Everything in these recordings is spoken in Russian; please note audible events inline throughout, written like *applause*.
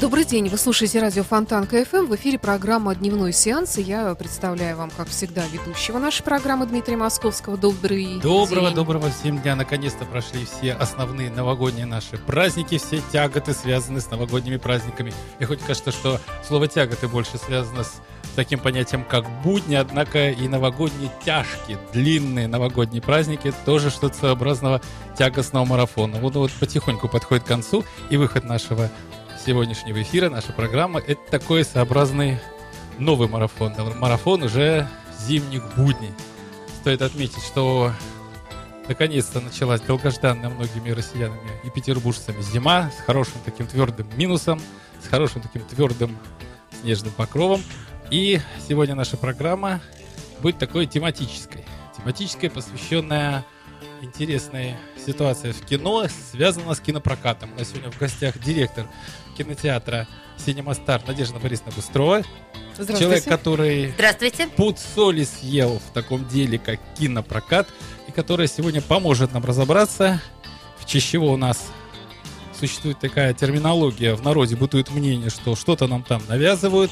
Добрый день, вы слушаете радио Фонтан КФМ. В эфире программа «Дневной сеанс». И я представляю вам, как всегда, ведущего нашей программы Дмитрия Московского. Добрый Доброго, день. доброго всем дня. Наконец-то прошли все основные новогодние наши праздники, все тяготы, связанные с новогодними праздниками. И хоть кажется, что слово «тяготы» больше связано с таким понятием, как будни, однако и новогодние тяжкие, длинные новогодние праздники тоже что-то своеобразного тягостного марафона. Вот, вот потихоньку подходит к концу, и выход нашего сегодняшнего эфира, наша программа, это такой своеобразный новый марафон. Марафон уже зимних будней. Стоит отметить, что наконец-то началась долгожданная многими россиянами и петербуржцами зима с хорошим таким твердым минусом, с хорошим таким твердым снежным покровом. И сегодня наша программа будет такой тематической. Тематической, посвященная интересной ситуации в кино, связана с кинопрокатом. У нас сегодня в гостях директор кинотеатра «Синема Стар» Надежда Борисовна Быстрова. Здравствуйте. Человек, который Здравствуйте. пуд соли съел в таком деле, как кинопрокат, и которая сегодня поможет нам разобраться, в честь чего у нас существует такая терминология, в народе бытует мнение, что что-то нам там навязывают,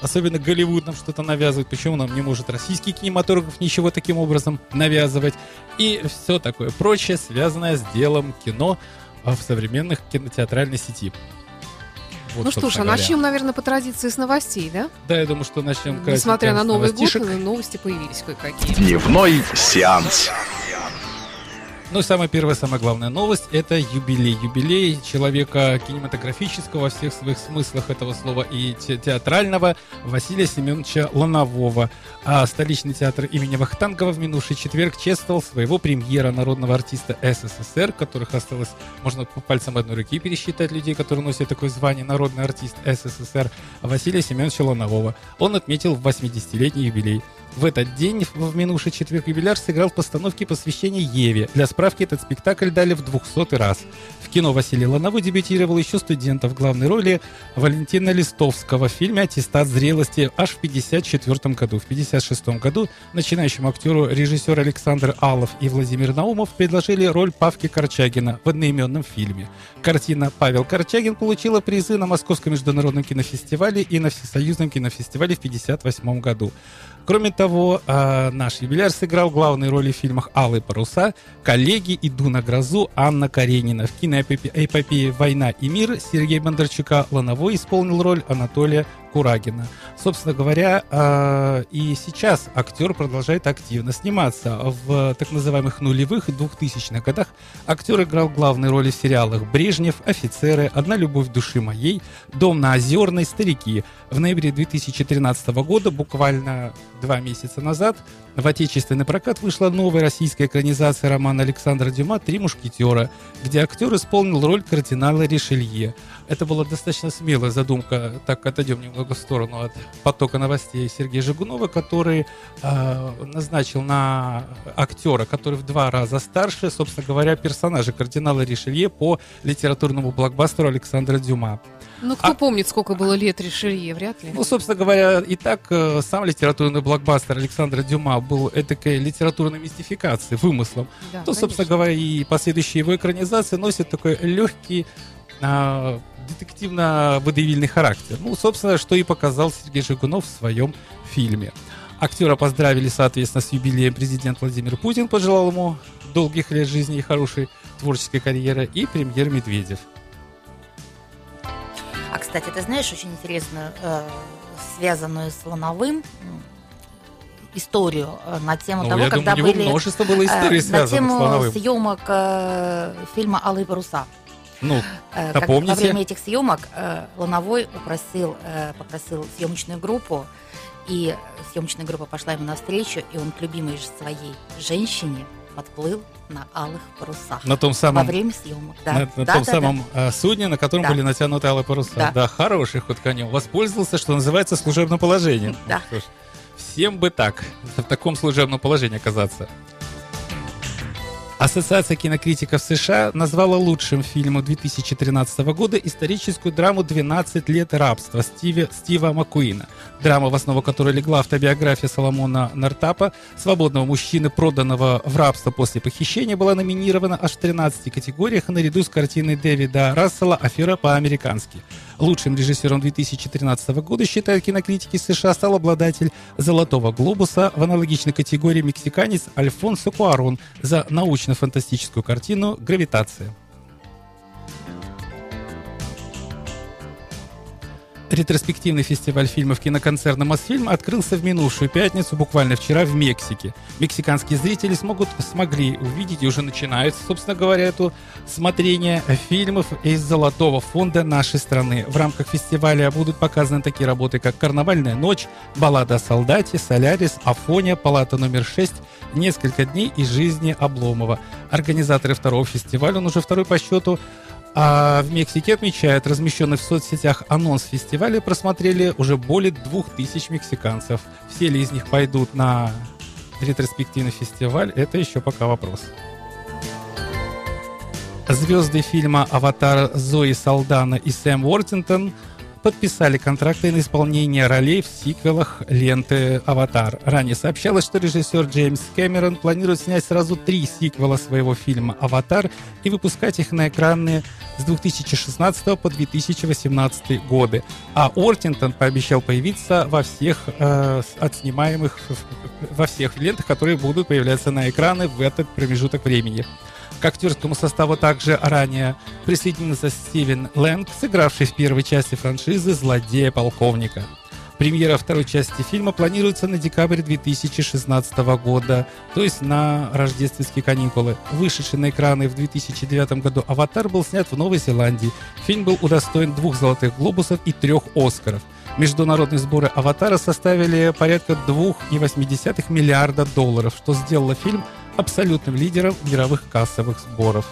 особенно Голливуд нам что-то навязывает, почему нам не может российский кинематограф ничего таким образом навязывать, и все такое прочее, связанное с делом кино в современных кинотеатральной сети. Вот, Ну что ж, а говоря. начнем, наверное, по традиции с новостей, да? Да, я думаю, что начнем. Несмотря на Новый год, новости появились кое-какие. Дневной сеанс. Ну, самая первая, самая главная новость – это юбилей. Юбилей человека кинематографического во всех своих смыслах этого слова и те- театрального Василия Семеновича Ланового. А столичный театр имени Вахтангова в минувший четверг чествовал своего премьера народного артиста СССР, которых осталось, можно по пальцам одной руки пересчитать людей, которые носят такое звание народный артист СССР, Василия Семеновича Ланового. Он отметил 80-летний юбилей. В этот день, в минувший четверг, юбиляр сыграл в постановке посвящения Еве. Для справки, этот спектакль дали в 200 раз. В кино Василий Лановой дебютировал еще студента в главной роли Валентина Листовского в фильме «Аттестат зрелости» аж в 1954 году. В 1956 году начинающему актеру режиссер Александр Алов и Владимир Наумов предложили роль Павки Корчагина в одноименном фильме. Картина «Павел Корчагин» получила призы на Московском международном кинофестивале и на Всесоюзном кинофестивале в 1958 году. Кроме того, а, наш юбиляр сыграл главные роли в фильмах «Алые паруса», «Коллеги», «Иду на грозу», Анна Каренина. В киноэпопее «Война и мир» Сергей Бондарчука Лановой исполнил роль Анатолия Курагина. Собственно говоря, а, и сейчас актер продолжает активно сниматься. В так называемых нулевых и двухтысячных годах актер играл главные роли в сериалах «Брежнев», «Офицеры», «Одна любовь души моей», «Дом на Озерной», «Старики». В ноябре 2013 года, буквально два месяца назад, в отечественный прокат вышла новая российская экранизация романа Александра Дюма «Три мушкетера», где актер исполнил роль кардинала Ришелье. Это была достаточно смелая задумка, так отойдем немного в сторону от потока новостей Сергея Жигунова, который э, назначил на актера, который в два раза старше, собственно говоря, персонажа кардинала Ришелье по литературному блокбастеру Александра Дюма. Ну, кто А- помнит, сколько было лет Ришелье, вряд ли. Ну, собственно говоря, и так э, сам литературный блокбастер Александра Дюма был этакой литературной мистификацией, вымыслом. Да, То, собственно конечно. говоря, и последующие его экранизации носят такой легкий а, детективно-водевильный характер. Ну, собственно, что и показал Сергей Жигунов в своем фильме. Актера поздравили, соответственно, с юбилеем президент Владимир Путин, пожелал ему долгих лет жизни и хорошей творческой карьеры, и премьер Медведев. Кстати, ты знаешь очень интересную, э, связанную с Лановым историю э, на тему Ну, того, я когда думаю, были множество было э, историй, на тему съемок э, фильма «Алые паруса». Ну, Э, как напомните. во время этих съемок э, Лановой попросил, э, попросил съемочную группу, и съемочная группа пошла ему навстречу, и он к любимой своей женщине подплыл на алых парусах. На том Во самом, время съемок, да. на, на Да, том да, самом э, судне, на котором Да. были натянуты алые паруса. Да. Да. хороший ход конем. Воспользовался, что называется, служебным положением. Да. Ну, всем бы так, в таком служебном положении оказаться. Ассоциация кинокритиков США назвала лучшим фильмом 2013 года историческую драму «12 лет рабства» Стиве, Стива Маккуина. Драма, в основу которой легла автобиография Соломона Нартапа, свободного мужчины, проданного в рабство после похищения, была номинирована аж в 13 категориях наряду с картиной Дэвида Рассела «Афера по-американски». Лучшим режиссером 2013 года, считают кинокритики США, стал обладатель «Золотого глобуса» в аналогичной категории мексиканец Альфонсо Куарон за научно-фантастическую картину «Гравитация». Ретроспективный фестиваль фильмов киноконцерна «Мосфильм» открылся в минувшую пятницу, буквально вчера, в Мексике. Мексиканские зрители смогут, смогли увидеть и уже начинают, собственно говоря, это смотрение фильмов из золотого фонда нашей страны. В рамках фестиваля будут показаны такие работы, как «Карнавальная ночь», «Баллада о солдате», «Солярис», «Афония», «Палата номер 6», «Несколько дней из жизни Обломова». Организаторы второго фестиваля, он уже второй по счету, а в Мексике отмечают, размещенный в соцсетях анонс фестиваля просмотрели уже более двух тысяч мексиканцев. Все ли из них пойдут на ретроспективный фестиваль, это еще пока вопрос. Звезды фильма «Аватар» Зои Салдана и Сэм Уортингтон подписали контракты на исполнение ролей в сиквелах ленты «Аватар». Ранее сообщалось, что режиссер Джеймс Кэмерон планирует снять сразу три сиквела своего фильма «Аватар» и выпускать их на экраны с 2016 по 2018 годы. А Уортингтон пообещал появиться во всех э, отснимаемых во всех лентах, которые будут появляться на экраны в этот промежуток времени. К актерскому составу также ранее присоединился Стивен Лэнг, сыгравший в первой части франшизы «Злодея-полковника». Премьера второй части фильма планируется на декабрь 2016 года, то есть на рождественские каникулы. Вышедший на экраны в 2009 году «Аватар» был снят в Новой Зеландии. Фильм был удостоен двух «Золотых глобусов» и трех «Оскаров». Международные сборы «Аватара» составили порядка 2,8 миллиарда долларов, что сделало фильм абсолютным лидером мировых кассовых сборов.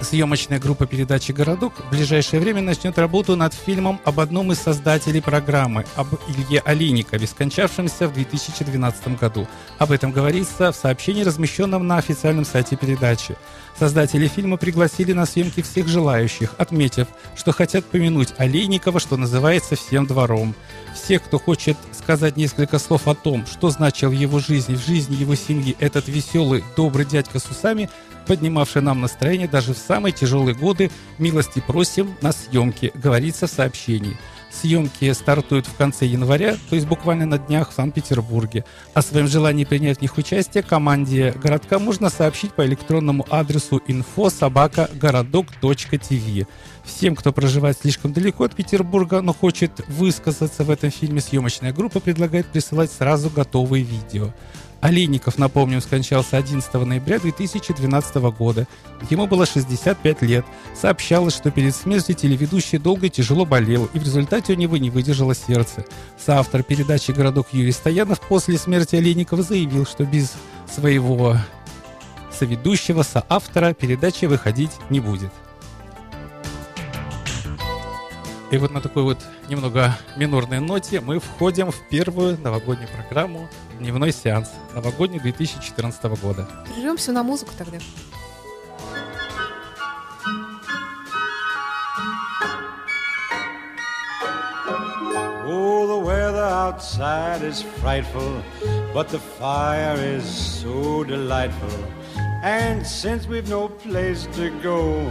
Съемочная группа передачи «Городок» в ближайшее время начнет работу над фильмом об одном из создателей программы, об Илье Олейникове, скончавшемся в 2012 году. Об этом говорится в сообщении, размещенном на официальном сайте передачи. Создатели фильма пригласили на съемки всех желающих, отметив, что хотят помянуть Олейникова, что называется, всем двором. Все, кто хочет сказать несколько слов о том, что значил его жизни, в жизни его семьи этот веселый, добрый дядька с усами, поднимавший нам настроение даже в самые тяжелые годы, милости просим на съемки, говорится в сообщении. Съемки стартуют в конце января, то есть буквально на днях в Санкт-Петербурге. О своем желании принять в них участие команде городка можно сообщить по электронному адресу info Всем, кто проживает слишком далеко от Петербурга, но хочет высказаться в этом фильме, съемочная группа предлагает присылать сразу готовые видео. Олейников, напомним, скончался 11 ноября 2012 года. Ему было 65 лет. Сообщалось, что перед смертью телеведущий долго и тяжело болел, и в результате у него не выдержало сердце. Соавтор передачи «Городок» Юрий Стоянов после смерти Олейникова заявил, что без своего соведущего, соавтора передача выходить не будет. И вот на такой вот немного минорной ноте мы входим в первую новогоднюю программу «Дневной сеанс» новогодний 2014 года. Прервемся на музыку тогда. Oh, the weather outside is frightful, but the fire is so delightful. And since we've no place to go,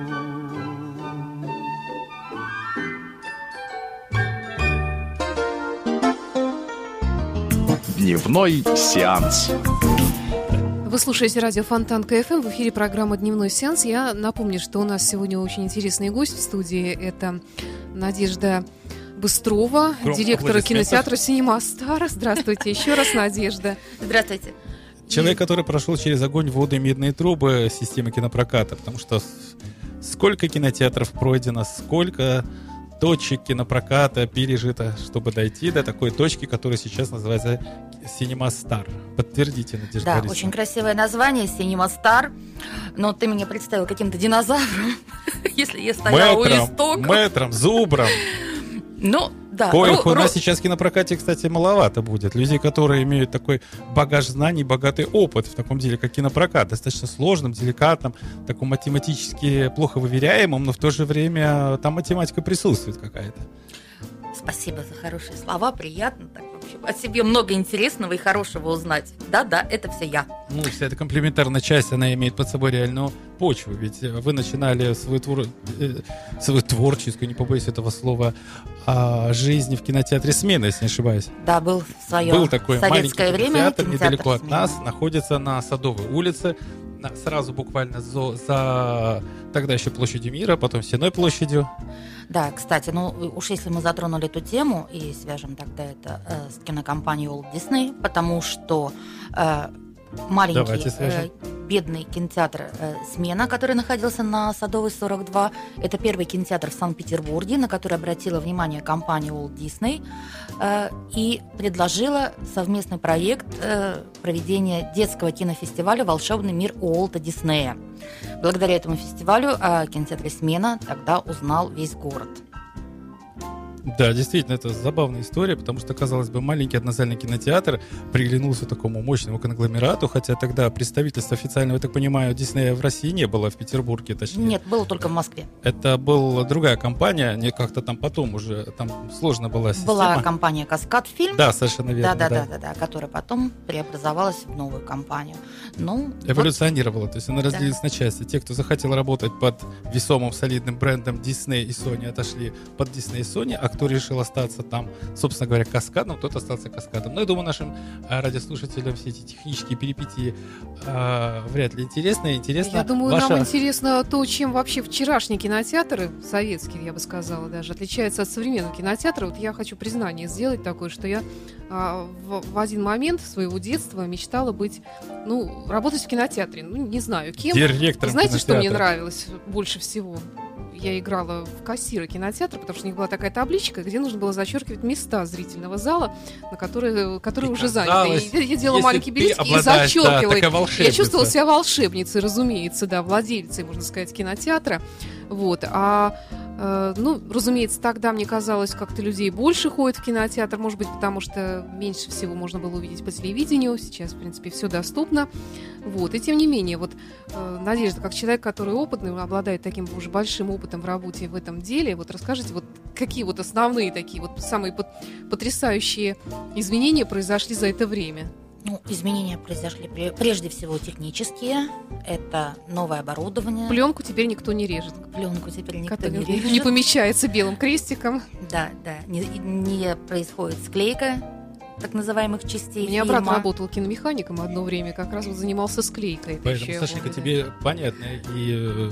Дневной сеанс. Вы слушаете радио Фонтанка FM. В эфире программа «Дневной сеанс». Я напомню, что у нас сегодня очень интересный гость в студии. Это Надежда Быстрова, Громко директор аплодисментов. кинотеатра «Cinema Star». Здравствуйте еще раз, Надежда. Здравствуйте. Человек, который прошел через огонь, воды и медные трубы системы кинопроката, потому что сколько кинотеатров пройдено, сколько точек кинопроката пережито, чтобы дойти до такой точки, которая сейчас называется Cinema Star. Подтвердите, Надежда Да, Борисовна. очень красивое название Cinema Star. Но ты меня представил каким-то динозавром, *laughs* если я стояла у истоков. мэтром, зубром. Ну, да. Коих ру- у нас ру- сейчас в кинопрокате, кстати, маловато будет. Людей, которые имеют такой багаж знаний, богатый опыт в таком деле, как кинопрокат. Достаточно сложным, деликатным, таком математически плохо выверяемым, но в то же время там математика присутствует какая-то. Спасибо за хорошие слова. Приятно так о себе много интересного и хорошего узнать. Да-да, это все я. Ну, вся эта комплементарная часть, она имеет под собой реальную почву. Ведь э, вы начинали свою, твор- э, свою творческую, не побоюсь этого слова, а, жизнь в кинотеатре «Смена», если не ошибаюсь. Да, был в свое Был такой советское маленький время. кинотеатр кинотеатр недалеко от «Смена». нас, находится на Садовой улице, сразу буквально за, за тогда еще площадью мира, потом Сеной площадью. Да, кстати, ну уж если мы затронули эту тему и свяжем тогда это э, с кинокомпанией Walt Disney, потому что э, маленький э, бедный кинотеатр э, «Смена», который находился на Садовой 42, это первый кинотеатр в Санкт-Петербурге, на который обратила внимание компания Walt Disney э, и предложила совместный проект э, проведения детского кинофестиваля «Волшебный мир Уолта Диснея». Благодаря этому фестивалю о кинотеатре «Смена» тогда узнал весь город. Да, действительно, это забавная история, потому что, казалось бы, маленький однозальный кинотеатр приглянулся такому мощному конгломерату, хотя тогда представительства официального, я так понимаю, Диснея в России не было, в Петербурге точнее. Нет, было только в Москве. Это была другая компания, не как-то там потом уже, там сложно была система. Была компания «Каскад Фильм», Да, совершенно верно. да, да, да, да, да, которая потом преобразовалась в новую компанию. Ну, вот, Эволюционировала, то есть она разделилась на части. Те, кто захотел работать под весомым, солидным брендом Disney и Sony, отошли под Disney и Sony, а кто решил остаться там, собственно говоря, каскадом, тот остался каскадом. Но я думаю, нашим а, радиослушателям все эти технические перипетии а, вряд ли интересны. Интересно Я думаю, ваша... нам интересно то, чем вообще вчерашние кинотеатры, советские, я бы сказала даже, отличаются от современного кинотеатра. Вот я хочу признание сделать такое, что я а, в, в один момент своего детства мечтала быть, ну, работать в кинотеатре. Ну, не знаю, кем. Директором Знаете, что мне нравилось больше всего? Я играла в кассира кинотеатра, потому что у них была такая табличка, где нужно было зачеркивать места зрительного зала, на которые, которые И уже заняты. И я делала если маленький ты билетик и да, зачеркивала. такая Я чувствовала себя волшебницей, разумеется, да, владелицей, можно сказать, кинотеатра. Вот. А, ну, разумеется, тогда мне казалось, как-то людей больше ходит в кинотеатр, может быть, потому что меньше всего можно было увидеть по телевидению. Сейчас, в принципе, все доступно. Вот. И тем не менее, вот э, Надежда, как человек, который опытный, обладает таким уже большим опытом в работе в этом деле, вот расскажите, вот какие вот основные такие вот самые пот- потрясающие изменения произошли за это время? Ну, изменения произошли пре- прежде всего технические. Это новое оборудование. Пленку теперь никто не режет. Пленку теперь никто не режет. не помечается белым крестиком. Да, да, не, не происходит склейка так называемых частей У меня фильма. брат работал киномехаником одно время, как раз вот занимался склейкой. Это Поэтому, Сашенька, тебе понятна и э, и-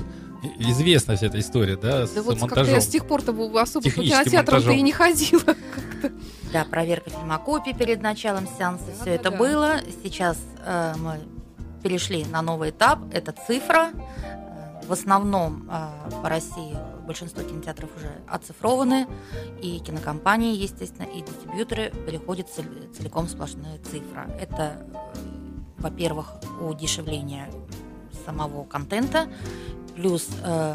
известна вся эта история, да, с Да вот как-то монтажом. я с тех пор-то особо по кинотеатрам-то монтажом. и не ходила. *laughs* Да, проверка фильмокопий перед началом сеанса, Да, все да, это да. было. Сейчас э, мы перешли на новый этап, это цифра. Э, В основном э, по России большинство кинотеатров уже оцифрованы, и кинокомпании, естественно, и дистрибьюторы переходят цел- целиком сплошная цифра. Это, э, во-первых, удешевление самого контента, плюс э,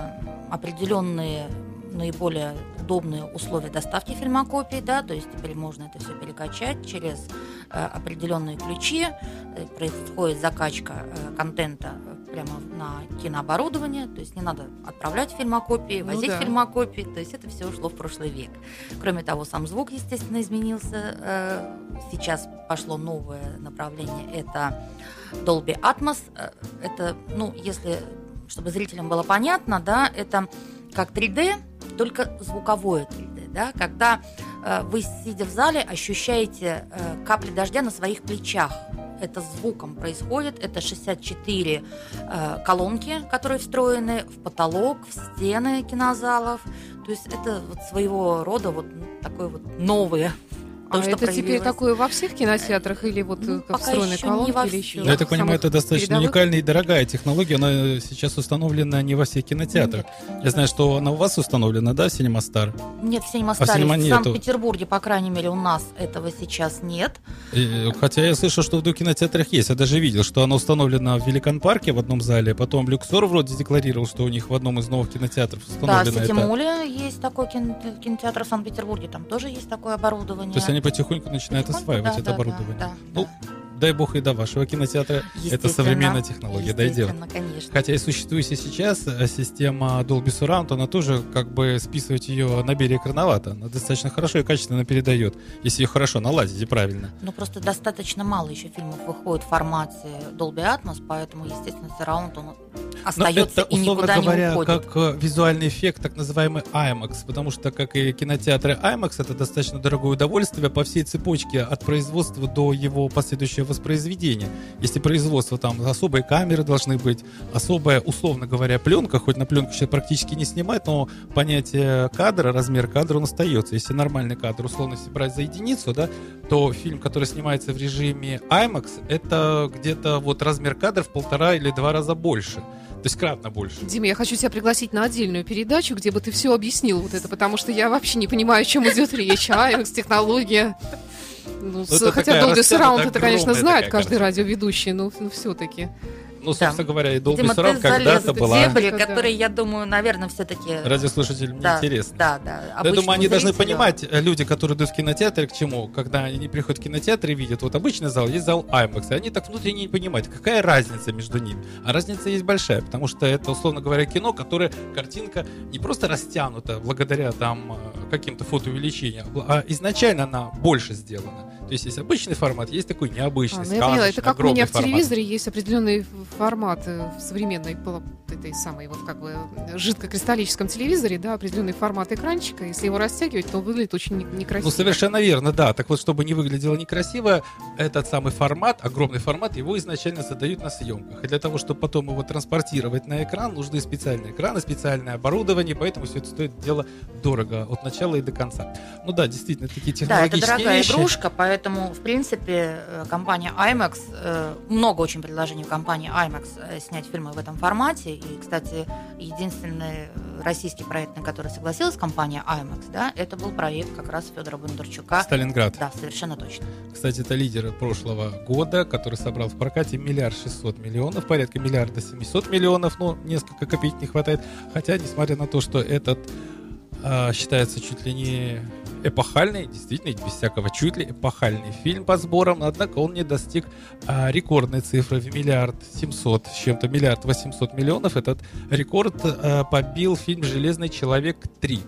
определенные наиболее удобные условия доставки фильмокопий, да, то есть теперь можно это все перекачать через определенные ключи, э, происходит закачка э, контента э, прямо на кинооборудование, то есть не надо отправлять фильмокопии, Ну возить да. фильмокопии, то есть это все ушло в прошлый век. Кроме того, сам звук, естественно, изменился. Э, Сейчас пошло новое направление, это Dolby Atmos. Э, Это, ну, если, чтобы зрителям было понятно, да, это как 3D, только звуковое 3D, да, когда э, вы, сидя в зале, ощущаете э, капли дождя на своих плечах. Это звуком происходит, это 64 э, колонки, которые встроены в потолок, в стены кинозалов. То есть это вот своего рода вот такое вот новое. А то, что это теперь такое во всех кинотеатрах или вот Ну, э, встроенные еще не колонки во или еще? Ну, я так в понимаю, это достаточно передовых? уникальная и дорогая технология. Она э, сейчас установлена не во всех кинотеатрах. Нет, Я знаю, что она у вас установлена, да, в Cinema Star? Нет, в А Синемастаре. синема в нету. Санкт-Петербурге, по крайней мере, у нас этого сейчас нет. И, э, Хотя я слышал, что в двух кинотеатрах есть. Я даже видел, что она установлена в Великан Парке в одном зале. Потом Люксор вроде декларировал, что у них в одном из новых кинотеатров Да, установлено в это. Ситимуле есть такой кин- кинотеатр в Санкт-Петербурге, там тоже есть такое оборудование. То есть они потихоньку начинают осваивать да, это да, оборудование. да, да, ну, дай бог и до вашего кинотеатра. Это современная технология дойдет. конечно. Хотя и существующая сейчас э, система Dolby Surround, она тоже как бы списывать ее на берег рановато. Она достаточно хорошо и качественно передает, если ее хорошо наладить и правильно. Ну, просто достаточно мало еще фильмов выходит в формате Dolby Atmos, поэтому, естественно, сараунд он Но остается это, и никуда говоря, не уходит. как э, визуальный эффект, так называемый IMAX, потому что, как и кинотеатры IMAX, это достаточно дорогое удовольствие по всей цепочке от производства до его последующего воспроизведения. Если производство, там особые камеры должны быть, особая, условно говоря, пленка, хоть на пленку сейчас практически не снимать, но понятие кадра, размер кадра, он остается. Если нормальный кадр, условно, если брать за единицу, да, то фильм, который снимается в режиме IMAX, это где-то вот размер кадра в полтора или два раза больше. То есть кратно больше. Дима, я хочу тебя пригласить на отдельную передачу, где бы ты все объяснил вот это, потому что я вообще не понимаю, о чем идет речь. IMAX, технология. Ну, с- это хотя Dolby Surround это, конечно, знает каждый радиоведущий, но, все-таки. Ну, собственно говоря, и Dolby Видимо, Surround когда-то была дебри, Да. которые, я думаю, наверное, все-таки... радиослушателям Да, неинтересна. Да, да. Я думаю, они должны зрителю. понимать, э, люди, которые идут в кинотеатр, к чему, когда они приходят в кинотеатр и видят, вот обычный зал, есть зал IMAX, и они так внутренне не понимают, какая разница между ними. А разница есть большая, потому что это, условно говоря, кино, которое картинка не просто растянута благодаря там э, каким-то фотоувеличениям, а изначально она больше сделана. То есть есть обычный формат, есть такой необычный, А, ну, я поняла, это как у меня в формат. телевизоре есть определенный формат э, в современной этой самой вот как бы жидкокристаллическом телевизоре, да, определенный формат экранчика. Если его растягивать, то он выглядит очень не- некрасиво. Ну, совершенно верно, да. Так вот, чтобы не выглядело некрасиво, этот самый формат, огромный формат, его изначально задают на съемках. И для того, чтобы потом его транспортировать на экран, нужны специальные экраны, специальное оборудование, поэтому все это стоит дело дорого от начала и до конца. Ну да, действительно, такие Да, это технологические дорогая вещи. игрушка, поэтому, в принципе, э, компания IMAX, э, много очень предложений у компании IMAX э, снять фильмы в этом формате. И, кстати, единственный российский проект, на который согласилась компания IMAX, да, это был проект как раз Федора Бондарчука. Сталинград. Да, совершенно точно. Кстати, это лидер прошлого года, который собрал в прокате миллиард шестьсот миллионов, порядка миллиарда семисот миллионов, но несколько копеек не хватает. Хотя, несмотря на то, что этот считается чуть ли не эпохальный, действительно, без всякого чуть ли эпохальный фильм по сборам, однако он не достиг а, рекордной цифры в миллиард семьсот с чем-то, миллиард восемьсот миллионов. Этот рекорд а, побил фильм «Железный человек 3».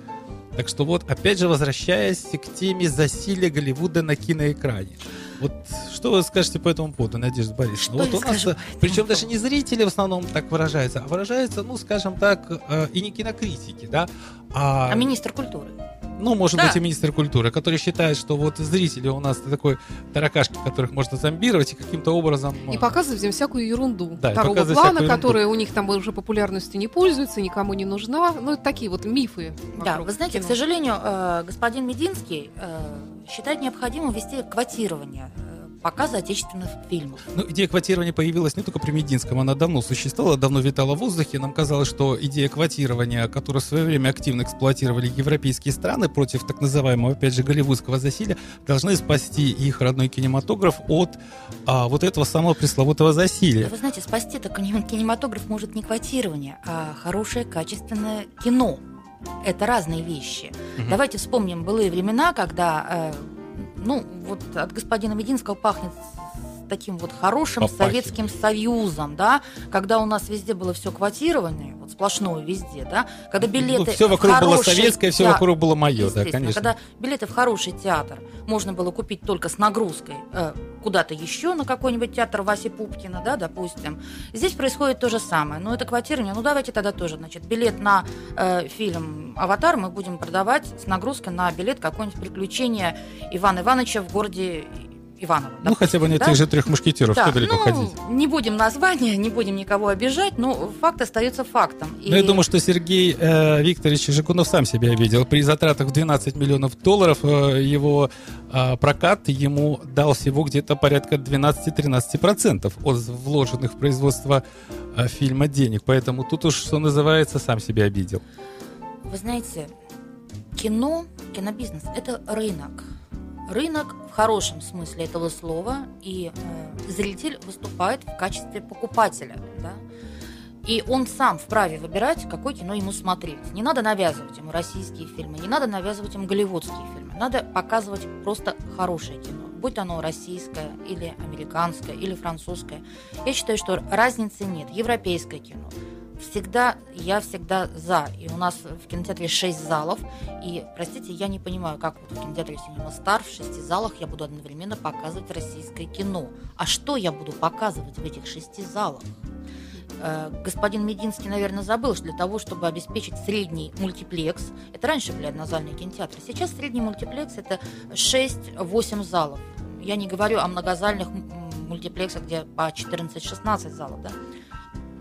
Так что вот, опять же, возвращаясь к теме засилия Голливуда на киноэкране. Вот что вы скажете по этому поводу, Надежда Борисовна? Что вот я у нас, причем даже не зрители в основном так выражаются, а выражаются, ну, скажем так, э, и не кинокритики, да, а, А министр культуры? Ну, может Да. быть, и министр культуры, который считает, что вот зрители у нас такой таракашки, которых можно зомбировать и каким-то образом... И э, показывать им всякую ерунду Да, второго плана, которая у них там уже популярностью не пользуется, никому не нужна. Ну, это такие вот мифы. Да, вы знаете, кино. к сожалению, э, господин Мединский э, считает необходимым ввести квотирование показа отечественных фильмов. Ну, идея квотирования появилась не только при Мединском, она давно существовала, давно витала в воздухе. Нам казалось, что идея квотирования, которую в свое время активно эксплуатировали европейские страны против так называемого, опять же, голливудского засилия, должны спасти их родной кинематограф от а, вот этого самого пресловутого засилия. Вы знаете, спасти-то кини- кинематограф может не квотирование, а хорошее качественное кино. Это разные вещи. Мгм. Давайте вспомним былые времена, когда, э, ну, вот от господина Мединского пахнет таким вот хорошим Попахивает. Советским Союзом, да, когда у нас везде было все квотированное, вот сплошное везде, да, когда билеты все в Ну, вокруг было хороший советское, все театр- вокруг было мое, да, конечно. Когда билеты в хороший театр можно было купить только с нагрузкой э, куда-то еще, на какой-нибудь театр Васи Пупкина, да, допустим. Здесь происходит то же самое. Но это квотирование. Ну, давайте тогда тоже, значит, билет на э, фильм «Аватар» мы будем продавать с нагрузкой на билет какое-нибудь приключение Ивана Ивановича в городе Иваново. Ну, хотя бы не допустим, тех да? же трех мушкетеров, Да, что далеко ну, ходить. не будем названия, не будем никого обижать, но факт остается фактом. Но я думаю, что Сергей э, Викторович Жигунов сам себя видел. При затратах в 12 миллионов долларов э, его э, прокат ему дал всего где-то порядка 12-13% от вложенных в производство э, фильма денег. Поэтому тут уж, что называется, сам себя обидел. Вы знаете, кино, кинобизнес – это рынок. Рынок в хорошем смысле этого слова, и э, зритель выступает в качестве покупателя, да? И он сам вправе выбирать, какое кино ему смотреть. Не надо навязывать ему российские фильмы, не надо навязывать ему голливудские фильмы. Надо показывать просто хорошее кино, будь оно российское или американское или французское. Я считаю, что разницы нет. Европейское кино, всегда, я всегда за. И у нас в кинотеатре 6 залов. И, простите, я не понимаю, как вот в кинотеатре Cinema Star в шести залах я буду одновременно показывать российское кино. А что я буду показывать в этих шести залах? Э, Господин Мединский, наверное, забыл, что для того, чтобы обеспечить средний мультиплекс, это раньше были однозальные кинотеатры, сейчас средний мультиплекс это 6-8 залов. Я не говорю о многозальных мультиплексах, где по 14-16 залов, да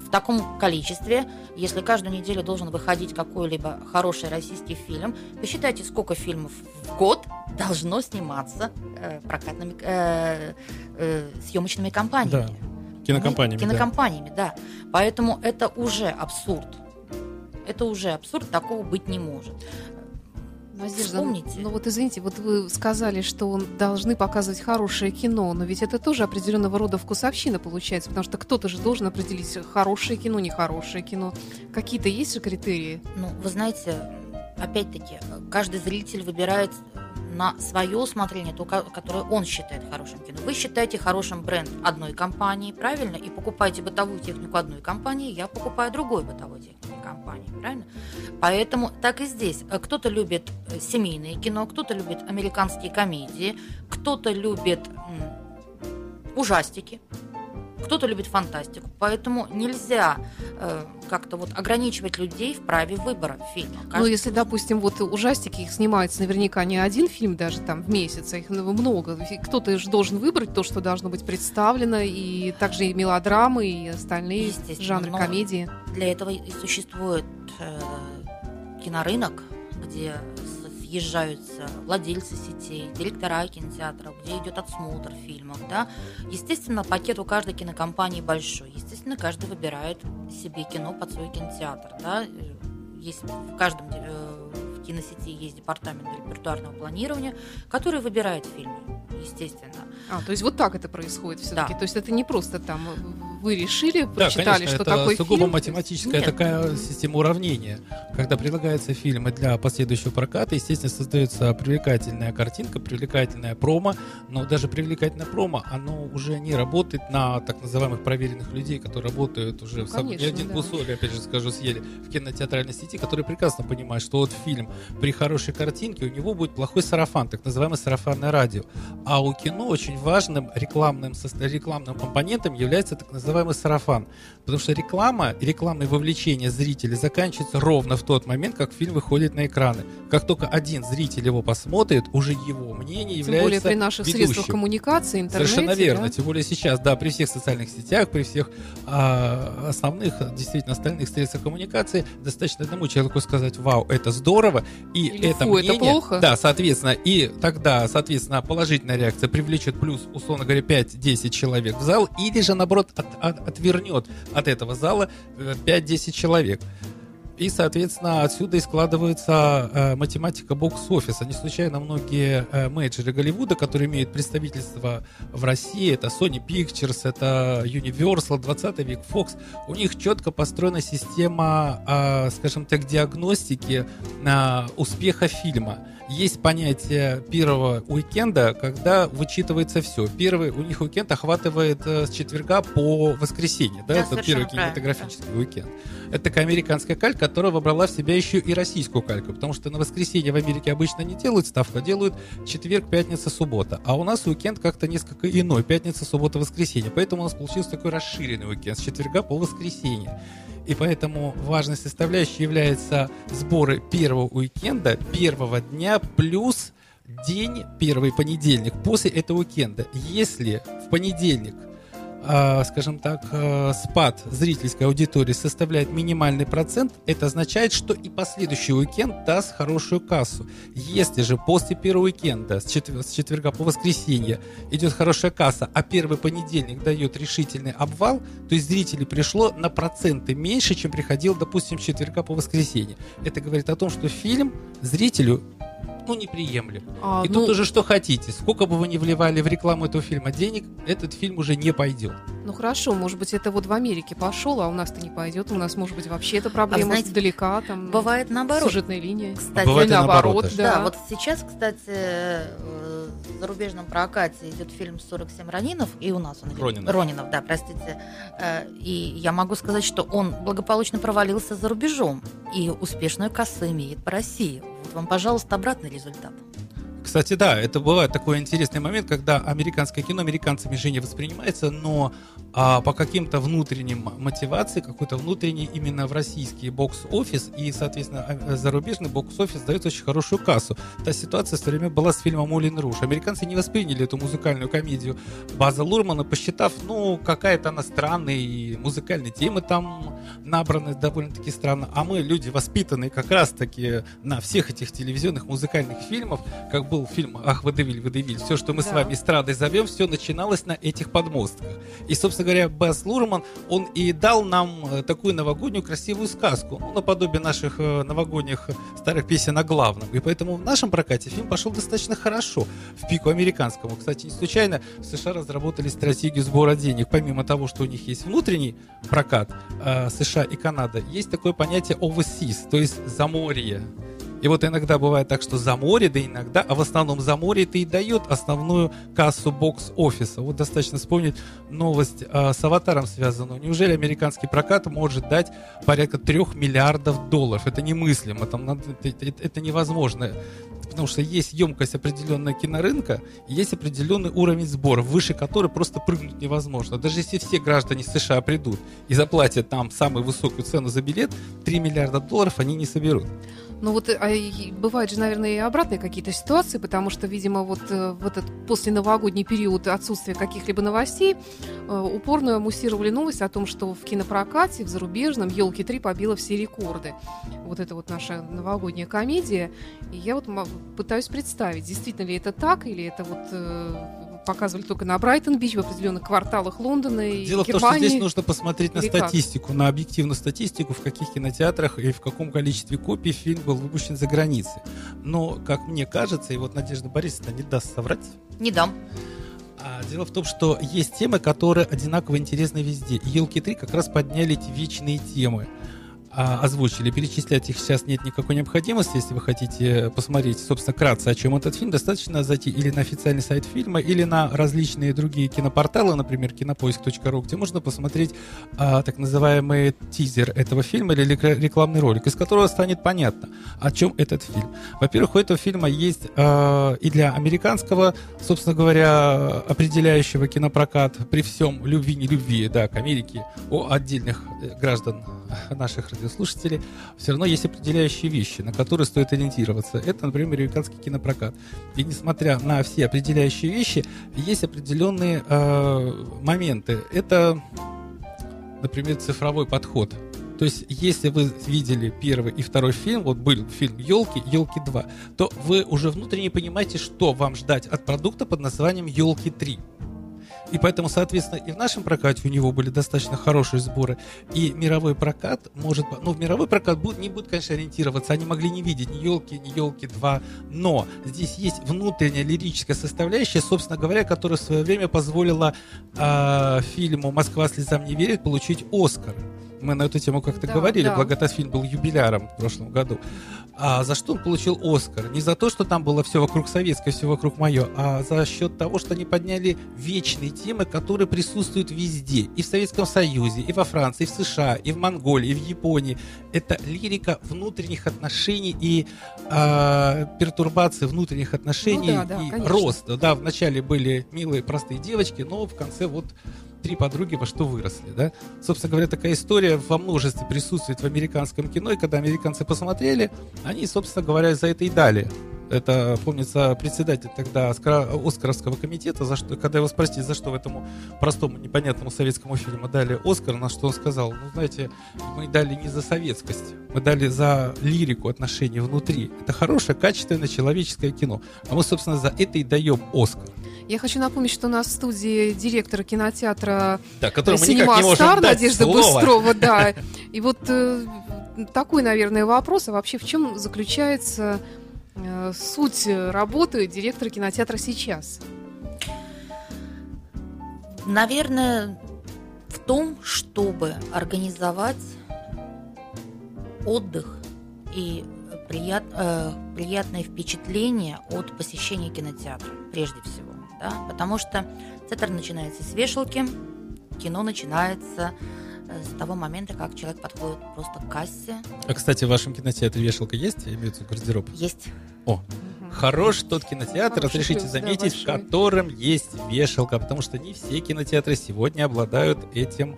в таком количестве, если каждую неделю должен выходить какой-либо хороший российский фильм, посчитайте, сколько фильмов в год должно сниматься э, прокатными э, э, съемочными компаниями. Да, кинокомпаниями, да. Кинокомпаниями, да. Поэтому это уже абсурд. Это уже абсурд, такого быть не может. Надежда, Вспомните. ну вот извините, вот вы сказали, что должны показывать хорошее кино, но ведь это тоже определенного рода вкусовщина получается, потому что кто-то же должен определить хорошее кино, нехорошее кино. Какие-то есть же критерии? Ну, вы знаете, опять-таки, каждый зритель выбирает на свое усмотрение то, ко- которое он считает хорошим кино. Вы считаете хорошим бренд одной компании, правильно? И покупаете бытовую технику одной компании, я покупаю другой бытовой техники компании, правильно? Поэтому так и здесь. Э, Кто-то любит э, семейное кино, кто-то любит американские комедии, кто-то любит ужастики, кто-то любит фантастику. Поэтому нельзя э, как-то вот ограничивать людей в праве выбора фильма. Ну, если, допустим, вот ужастики, их снимается наверняка не один фильм даже там в месяц, а их много. И Кто-то же должен выбрать то, что должно быть представлено, и также и мелодрамы, и остальные жанры комедии. Для этого и существует э, кинорынок, где съезжаются владельцы сетей, директора кинотеатров, где идет отсмотр фильмов. Да? Естественно, пакет у каждой кинокомпании большой. Естественно, каждый выбирает себе кино под свой кинотеатр. Да? Есть в каждом э, в киносети есть департамент репертуарного планирования, который выбирает фильмы, естественно. А, то есть вот так это происходит все-таки. Да. То есть это не просто там э, вы решили, Да, прочитали, конечно, что это такое сугубо фильм. математическая Нет. такая система уравнения. Когда предлагаются фильмы для последующего проката, естественно, создается привлекательная картинка, привлекательная промо, но даже привлекательное промо, оно уже не работает на так называемых проверенных людей, которые работают уже Ну, в самом... Не конечно, один да. кусок, опять же скажу, съели в кинотеатральной сети, которые прекрасно понимают, что вот фильм при хорошей картинке у него будет плохой сарафан, так называемое сарафанное радио. А у кино очень важным рекламным, рекламным компонентом является так называемый сарафан. Потому что реклама и рекламное вовлечение зрителей заканчивается ровно в тот момент, как фильм выходит на экраны. Как только один зритель его посмотрит, уже его мнение является Тем более при наших ведущим. средствах коммуникации, интернете. Совершенно верно. да? Тем более сейчас, да, при всех социальных сетях, при всех а, основных, действительно, остальных средствах коммуникации, достаточно одному человеку сказать, вау, это здорово, и Или это «Фу, это мнение, плохо». да, соответственно, и тогда, соответственно, положительная реакция привлечет плюс, условно говоря, 5-10 человек в зал, или же, наоборот, от- от- отвернет от этого зала э, 5-10 человек. И, соответственно, отсюда и складывается э, математика бокс-офиса. Не случайно многие э, менеджеры Голливуда, которые имеют представительство в России, это Sony Pictures, это Universal, 20 век, Fox, у них четко построена система, э, скажем так, диагностики э, успеха фильма. Есть понятие первого уикенда, когда вычитывается все. Первый у них уикенд охватывает э, с четверга по воскресенье. Да, Да, это первый правильно, кинематографический уикенд. Это такая американская калька, которая вобрала в себя еще и российскую кальку, потому что на воскресенье в Америке обычно не делают ставку, а делают четверг, пятница, суббота. А у нас уикенд как-то несколько иной, пятница, суббота, воскресенье. Поэтому у нас получился такой расширенный уикенд с четверга по воскресенье. И поэтому важной составляющей является сборы первого уикенда, первого дня плюс день, первый понедельник после этого уикенда. Если в понедельник скажем так, а, спад зрительской аудитории составляет минимальный процент, это означает, что и последующий уикенд даст хорошую кассу. Если же после первого уикенда, с, четвер- с четверга по воскресенье, идет хорошая касса, а первый понедельник дает решительный обвал, то есть зрителей пришло на проценты меньше, чем приходил, допустим, с четверга по воскресенье. Это говорит о том, что фильм зрителю ну, неприемлем. А, И ну, тут уже что хотите. Сколько бы вы ни вливали в рекламу этого фильма денег, этот фильм уже не пойдет. Ну хорошо, может быть, это вот в Америке пошел, а у нас-то не пойдет. У нас, может быть, вообще эта проблема знаете, далека, там Бывает наоборот. сюжетная линия. Кстати, бывает и наоборот даже. Да, да. вот сейчас, кстати, э, в зарубежном прокате идет фильм «47 Ронинов», и у нас он идет. Ронинов. Ронинов, да, простите. Э, И я могу сказать, что он благополучно провалился за рубежом и успешную кассу имеет по России. Вот вам, пожалуйста, обратный результат. Кстати, да, это бывает такой интересный момент, когда американское кино американцами же не воспринимается, но а, по каким-то внутренним мотивациям, какой-то внутренний именно в российский бокс-офис и, соответственно, а- зарубежный бокс-офис дает очень хорошую кассу. Та ситуация в свое время была с фильмом «Мулин Руш». Американцы не восприняли эту музыкальную комедию База Лурмана, посчитав, ну, какая-то она странная, и музыкальные темы там набраны довольно-таки странно. А мы, люди воспитанные как раз-таки на всех этих телевизионных музыкальных фильмах, как был фильм «Ах, Водевиль, Водевиль», все, что мы с Да. вами эстрадой зовем, все начиналось на этих подмостках. И, собственно говоря, Баз Лурман, он и дал нам э, такую новогоднюю красивую сказку, ну, наподобие наших э, новогодних старых песен о главном. И поэтому в нашем прокате фильм пошел достаточно хорошо, в пику американскому. Кстати, не случайно в США разработали стратегию сбора денег. Помимо того, что у них есть внутренний прокат э, США и Канада, есть такое понятие overseas, то есть заморье. И вот иногда бывает так, что за море, да иногда, а в основном за море это и дает основную кассу бокс-офиса. Вот достаточно вспомнить новость э, с «Аватаром» связанную. Неужели американский прокат может дать порядка трех миллиардов долларов? Это немыслимо, там надо- это, это- это невозможно. Потому что есть емкость определенная кинорынка, есть определенный уровень сбора, выше которой просто прыгнуть невозможно. Даже если все граждане США придут и заплатят там самую высокую цену за билет, 3 миллиарда долларов они не соберут. Ну вот а, бывают же, наверное, и обратные какие-то ситуации, потому что, видимо, вот э, в этот после новогодний период отсутствия каких-либо новостей э, упорно муссировали новость о том, что в кинопрокате, в зарубежном, елки 3 побила все рекорды. Вот это вот наша новогодняя комедия. И я вот пытаюсь представить, действительно ли это так, или это вот э, показывали только на Брайтон-Бич, в определенных кварталах Лондона и Дело в том, что Германии. здесь нужно посмотреть на Или как? статистику, на объективную статистику, в каких кинотеатрах и в каком количестве копий фильм был выпущен за границей. Но, как мне кажется, и вот Надежда Борисовна не даст соврать, Не дам. а, дело в том, что есть темы, которые одинаково интересны везде. И «Елки 3» как раз подняли эти вечные темы. А, озвучили. Перечислять их сейчас нет никакой необходимости. Если вы хотите посмотреть, собственно, кратко, о чем этот фильм, достаточно зайти или на официальный сайт фильма, или на различные другие кинопорталы, например, кинопоиск.ру, где можно посмотреть а, так называемый тизер этого фильма или рекламный ролик, из которого станет понятно, о чем этот фильм. Во-первых, у этого фильма есть а, и для американского, собственно говоря, определяющего кинопрокат при всем любви, не любви, да, к Америке, о отдельных э, граждан наших радиослушателей, все равно есть определяющие вещи, на которые стоит ориентироваться. Это, например, американский кинопрокат. И несмотря на все определяющие вещи, есть определенные э, моменты. Это, например, цифровой подход. То есть, если вы видели первый и второй фильм, вот был фильм «Елки», «Елки 2», то вы уже внутренне понимаете, что вам ждать от продукта под названием «Елки 3». И поэтому, соответственно, и в нашем прокате у него были достаточно хорошие сборы. И мировой прокат может... Ну, в мировой прокат будет, не будет, конечно, ориентироваться. Они могли не видеть ни елки, ни елки 2. Но здесь есть внутренняя лирическая составляющая, собственно говоря, которая в свое время позволила э, фильму «Москва слезам не верит» получить Оскар. Мы на эту тему как-то да, говорили, да. благо этот фильм был юбиляром в прошлом году. А за что он получил Оскар? Не за то, что там было все вокруг советское, все вокруг мое, а за счет того, что они подняли вечные темы, которые присутствуют везде. И в Советском Союзе, и во Франции, и в США, и в Монголии, и в Японии. Это лирика внутренних отношений и э, пертурбации внутренних отношений Ну да, да, и конечно. роста. Да, вначале были милые простые девочки, но в конце вот три подруги во что выросли, да? Собственно говоря, такая история во множестве присутствует в американском кино, и когда американцы посмотрели, они, собственно говоря, за это и дали. Это, помнится, председатель тогда Оскаровского комитета, за что, когда его спросили, за что в этому простому, непонятному советскому фильму дали Оскар, на что он сказал, ну, знаете, мы дали не за советскость, мы дали за лирику отношений внутри. Это хорошее, качественное человеческое кино. А мы, собственно, за это и даем Оскар. Я хочу напомнить, что у нас в студии директор кинотеатра Да, «Синема Стар» Надежда слова. Быстрова, да. *laughs* И вот э, такой, наверное, вопрос, а вообще в чем заключается суть работы директора кинотеатра сейчас? Наверное, в том, чтобы организовать отдых и прият, э, приятное впечатление от посещения кинотеатра, прежде всего. Да? Потому что театр начинается с вешалки, кино начинается э, с того момента, как человек подходит просто к кассе. А, кстати, в вашем кинотеатре вешалка есть? Имеется в виду гардероб? Есть О, хорош тот кинотеатр, Хороший разрешите да, заметить, в котором есть вешалка, потому что не все кинотеатры сегодня обладают этим,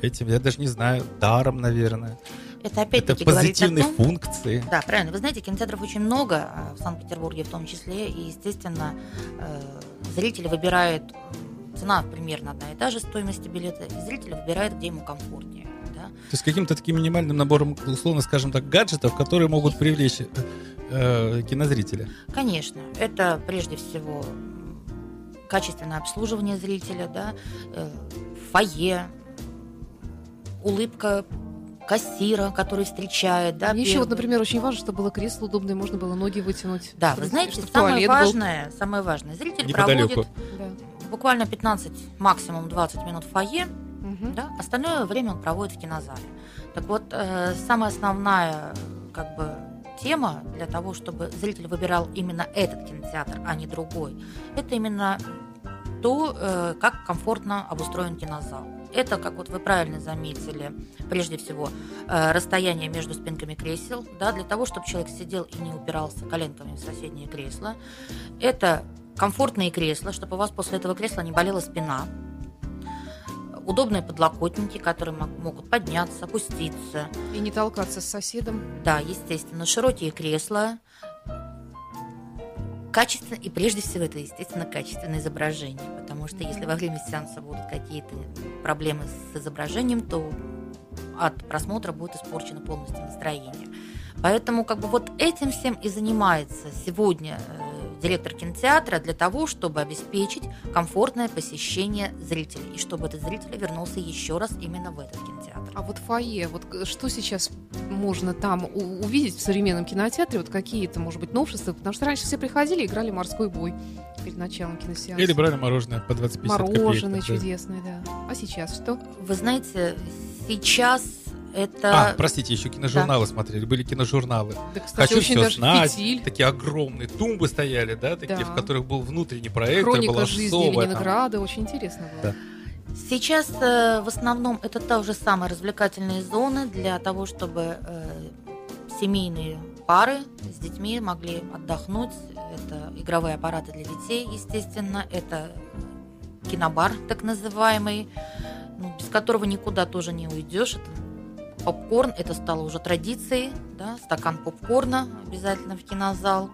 этим, я даже не знаю, даром, наверное. Это опять-таки позитивные том, функции. Да, правильно. Вы знаете, кинотеатров очень много, а, в Санкт-Петербурге в том числе, и, естественно, э, зрители выбирают, м, цена примерно одна и та же стоимости билета, и зритель выбирает, где ему комфортнее. Да? То есть каким-то таким минимальным набором, условно скажем так, гаджетов, которые могут привлечь э, э, кинозрителя. Конечно, это прежде всего качественное обслуживание зрителя, да, э, фойе, улыбка кассира, который встречает, да. Мне еще вот, например, очень важно, чтобы было кресло удобное, можно было ноги вытянуть. Да, вы знаете, чтобы самое туалет был. важное, самое важное, зритель Неподалеку. проводит Да. буквально 15, максимум 20 минут в фойе, Мгм. да, остальное время он проводит в кинозале. Так вот, э, самая основная как бы тема для того, чтобы зритель выбирал именно этот кинотеатр, а не другой, это именно то, э, как комфортно обустроен кинозал. Это, как вот вы правильно заметили, прежде всего, э, расстояние между спинками кресел, да, для того, чтобы человек сидел и не упирался коленками в соседнее кресло. Это комфортные кресла, чтобы у вас после этого кресла не болела спина. Удобные подлокотники, которые мог- могут подняться, опуститься. И не толкаться с соседом. Да, естественно, широкие кресла. Качественно, и прежде всего это, естественно, качественное изображение, потому что если во время сеанса будут какие-то проблемы с изображением, то от просмотра будет испорчено полностью настроение. Поэтому как бы вот этим всем и занимается сегодня э, директор кинотеатра для того, чтобы обеспечить комфортное посещение зрителей, и чтобы этот зритель вернулся еще раз именно в этот кинотеатр. А вот фойе, вот что сейчас можно там увидеть в современном кинотеатре? Вот какие-то, может быть, новшества? Потому что раньше все приходили, играли морской бой перед началом киносеанса. Или брали мороженое по 20-50 копеек. Мороженое да. чудесное, да. А сейчас что? Вы знаете, сейчас Это... А, простите, еще киножурналы смотрели, были киножурналы. Да, кстати, Хочу очень все даже знать. фитиль. Такие огромные тумбы стояли, да, такие, Да. в которых был внутренний проектор, Хроника была жизни сова, там. Ленинграда. Очень интересно было. Да. Сейчас э, в основном это та же самая развлекательные зоны для того, чтобы э, семейные пары с детьми могли отдохнуть. Это игровые аппараты для детей, естественно. Это кинобар, так называемый, ну, без которого никуда тоже не уйдешь. Это попкорн, это стало уже традицией, да, стакан попкорна обязательно в кинозал.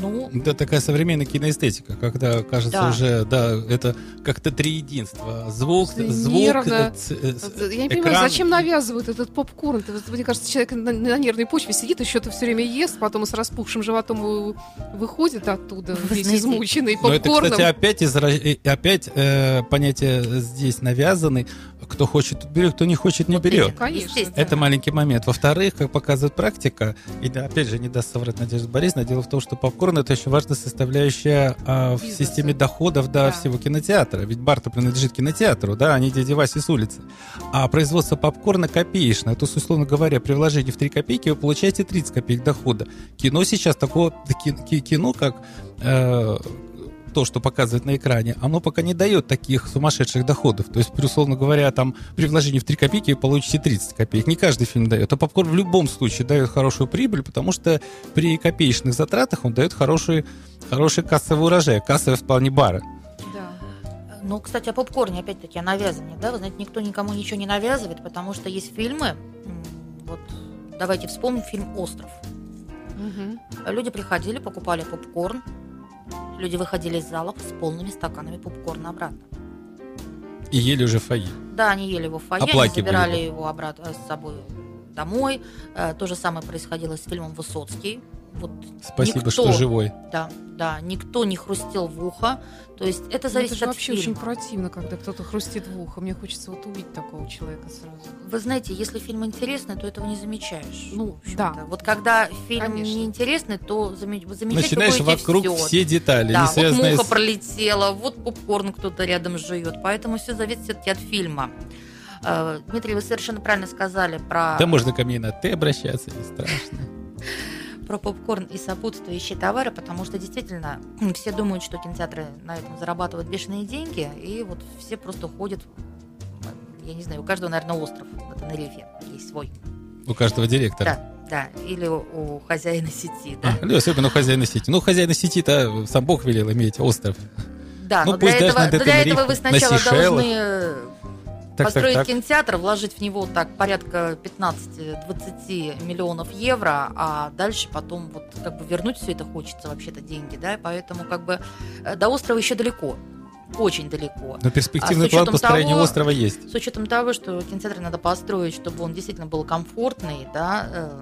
Ну, Это такая современная киноэстетика, когда кажется Да. уже, да, это как-то три единства. Звук, звук, нервно. э, ц- э, Я не понимаю, экран. зачем навязывают этот попкорн? Это, Мне кажется, человек на, на нервной почве сидит, еще то все время ест, потом с распухшим животом вы- выходит оттуда, Вы весь знаете, измученный Но это, попкорном. кстати, опять, э, опять э, понятие здесь навязаны. Кто хочет, тот берет, кто не хочет, не вот берет. именно, Конечно. Это маленький момент. Во-вторых, как показывает практика, и да, опять же, не даст соврать Надежда Борисовна, дело в том, что попкорн это очень важная составляющая а, в Бизнеса. системе доходов да, Да. всего кинотеатра. Ведь бар-то принадлежит кинотеатру, да, а не дяде Васе с улицы. А производство попкорна копеечное. То есть, условно говоря, при вложении в 3 копейки вы получаете 30 копеек дохода. Кино сейчас такого, ки- ки- кино, как э, то, что показывает на экране, оно пока не дает таких сумасшедших доходов. То есть, условно говоря, там при вложении в 3 копейки вы получите 30 копеек. Не каждый фильм дает. А попкорн в любом случае дает хорошую прибыль, потому что при копеечных затратах он дает хороший, хороший кассовый урожай, кассовый вполне бара. Да. Ну, кстати, о попкорне, опять-таки, о навязывании, да, вы знаете, никто никому ничего не навязывает, потому что есть фильмы, вот, давайте вспомним фильм «Остров». Мгм. Люди приходили, покупали попкорн, люди выходили из залов с полными стаканами попкорна обратно. И ели уже фойе. Да, они ели его в фойе, они забирали его. обратно с собой домой. Э, То же самое происходило с фильмом «Высоцкий». Вот Спасибо, никто, что живой. Да, да, никто не хрустел в ухо. То есть это Ну, зависит это же от вообще фильма. очень противно, когда кто-то хрустит в ухо. Мне хочется вот убить такого человека сразу. Вы знаете, если фильм интересный, то этого не замечаешь. Ну, в общем-то. да. Вот когда фильм Конечно. неинтересный, то заме- вы замечать Начинаешь вокруг всё. все детали, Да, не вот связанные муха с... пролетела, вот попкорн кто-то рядом жует. Поэтому все зависит все-таки от фильма. Э, Дмитрий, вы совершенно правильно сказали про, Да можно ко мне на «ты» обращаться, не страшно. Про попкорн и сопутствующие товары, потому что действительно все думают, что кинотеатры на этом зарабатывают бешеные деньги, и вот все просто ходят, я не знаю, у каждого, наверное, остров на Тенерифе есть свой. У каждого директора. Да, да, или у, у хозяина сети, да. А, ну, особенно у хозяина сети. Ну, хозяина сети-то сам Бог велел иметь остров. Да, Ну, но для этого, на для этого вы на сначала должны э, Так, построить так, так. кинотеатр, вложить в него так порядка 15-20 миллионов евро, а дальше потом вот как бы вернуть все это хочется вообще-то деньги, да, поэтому как бы э, до острова еще далеко, очень далеко. Но перспективный А план построения того- острова есть. С учетом того, что кинотеатр надо построить, чтобы он действительно был комфортный, да, э,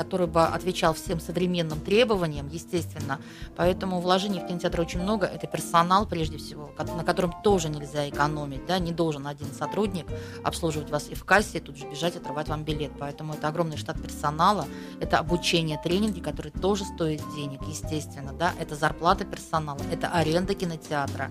который бы отвечал всем современным требованиям, естественно. Поэтому вложений в кинотеатр очень много. Это персонал, прежде всего, на котором тоже нельзя экономить. Да? Не должен один сотрудник обслуживать вас и в кассе, и тут же бежать, отрывать вам билет. Поэтому это огромный штат персонала, это обучение, тренинги, которые тоже стоят денег, естественно. Да? Это зарплата персонала, это аренда кинотеатра.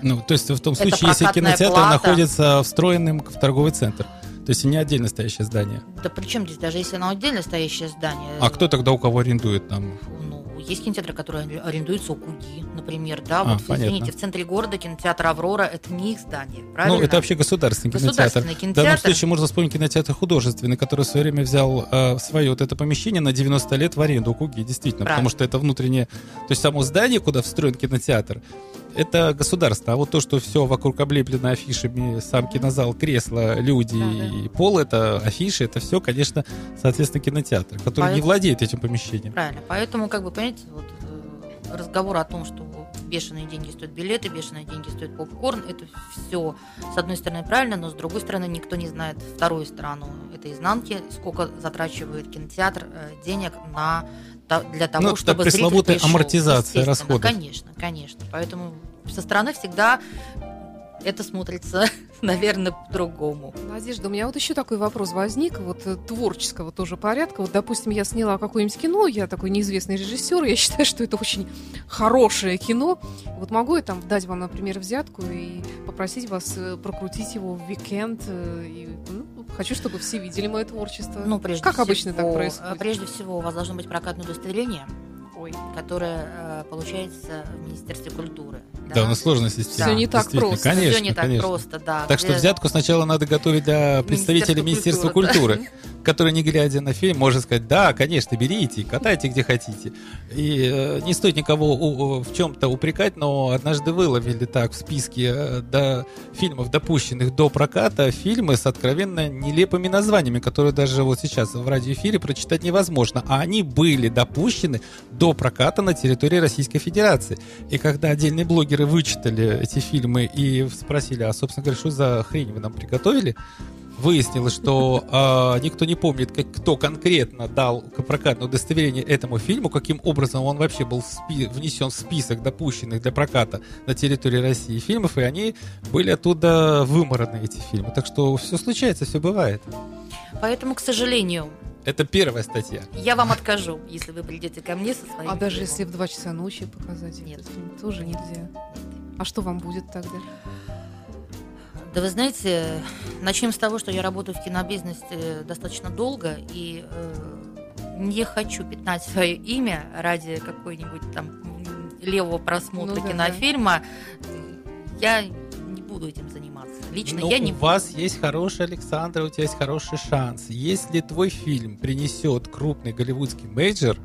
Ну, то есть в том случае, если кинотеатр плата. находится встроенным в торговый центр. То есть не отдельно стоящее здание. Да причем здесь, даже если оно отдельно стоящее здание, А кто тогда у кого арендует там? Ну, есть кинотеатры, которые арендуются у Куги, например, да, А, вот понятно. извините, в центре города кинотеатр Аврора это не их здание, правильно? Ну, это вообще государственный кинотеатр. Государственный В данном кинотеатр. случае можно вспомнить кинотеатр художественный, который в свое время взял э, свое вот это помещение на 90 лет в аренду у Куги, действительно, потому Правильно. что это внутреннее, то есть само здание, куда встроен кинотеатр, это государство, а вот то, что все вокруг облеплено афишами, сам кинозал, кресла, люди Да, и пол, это афиши, это все, конечно, соответственно, кинотеатр, который не Поэтому- владеет этим помещением. Правильно, поэтому, как бы, понимаете, вот э, разговор о том, что бешеные деньги стоят билеты, бешеные деньги стоят попкорн, это все, с одной стороны, правильно, но с другой стороны, никто не знает вторую сторону этой изнанки, сколько затрачивает кинотеатр э, денег на для того, Ну, это чтобы зритель пресловутая пришел. амортизация расходов. Конечно, конечно. Поэтому со стороны всегда это смотрится, *laughs* наверное, по-другому. Надежда, у меня вот еще такой вопрос возник, вот э, творческого тоже порядка. Вот, допустим, я сняла какое-нибудь кино, я такой неизвестный режиссер, я *laughs* считаю, что это очень хорошее кино. Вот могу я там дать вам, например, взятку и попросить вас э, прокрутить его в уикенд? э, И, ну, хочу, чтобы все видели мое творчество. Ну, прежде как всего, обычно так происходит? Прежде всего, у вас должно быть прокатное удостоверение, Ой, которое э, получается в Министерстве культуры. Да, у нас сложная система. Всё не так просто. Конечно, Все не так конечно. просто, да. Так что взятку сначала надо готовить для представителей Министерства культуры, культуры, который, не глядя на фильм, может сказать, да, конечно, берите, катайте где хотите. И э, не стоит никого в чем-то упрекать, но однажды выловили так в списке э, до фильмов, допущенных до проката, фильмы с откровенно нелепыми названиями, которые даже вот сейчас в радиоэфире прочитать невозможно. А они были допущены до проката на территории Российской Федерации. И когда отдельные блогеры вычитали эти фильмы и спросили, а, собственно говоря, что за хрень вы нам приготовили, выяснилось, что *laughs* а, никто не помнит, как, кто конкретно дал прокатное удостоверение этому фильму, каким образом он вообще был спи- внесен в список допущенных для проката на территории России фильмов, и они были оттуда вымораны, эти фильмы. Так что все случается, все бывает. Поэтому, к сожалению, Это первая статья. я вам откажу, если вы придете ко мне со своим а даже фильмом. если в 2 часа ночи показать Нет. этот фильм, тоже нельзя. А что вам будет тогда? Да вы знаете, начнем с того, что я работаю в кинобизнесе достаточно долго и э, не хочу пятнать свое имя ради какой-нибудь там левого просмотра Ну да, кинофильма. Я не буду этим заниматься. Лично Но я не у вас есть хороший Александр, у тебя есть хороший шанс. Если твой фильм принесет крупный голливудский major,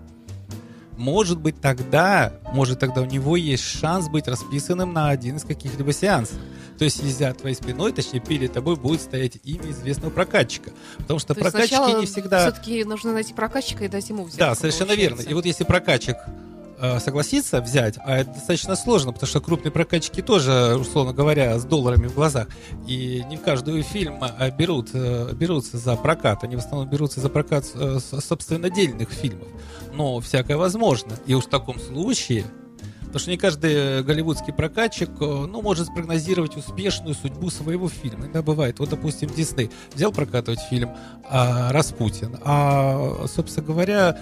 может быть тогда, может тогда у него есть шанс быть расписанным на один из каких-либо сеансов. То есть за твоей спиной, точнее перед тобой будет стоять имя известного прокатчика. Потому что То прокатчики не всегда... Все-таки нужно найти прокатчика и дать ему взятку. Да, совершенно получается. верно. И вот если прокатчик согласится взять, а это достаточно сложно, потому что крупные прокатчики тоже, условно говоря, с долларами в глазах, и не в каждый фильм э, берут, э, берутся за прокат, они в основном берутся за прокат э, с- собственно отдельных фильмов. Но всякое возможно. И уж в таком случае Потому что не каждый голливудский прокатчик э, ну, может спрогнозировать успешную судьбу своего фильма. Иногда бывает. Вот, допустим, Дисней взял прокатывать фильм а, «Распутин», а, собственно говоря,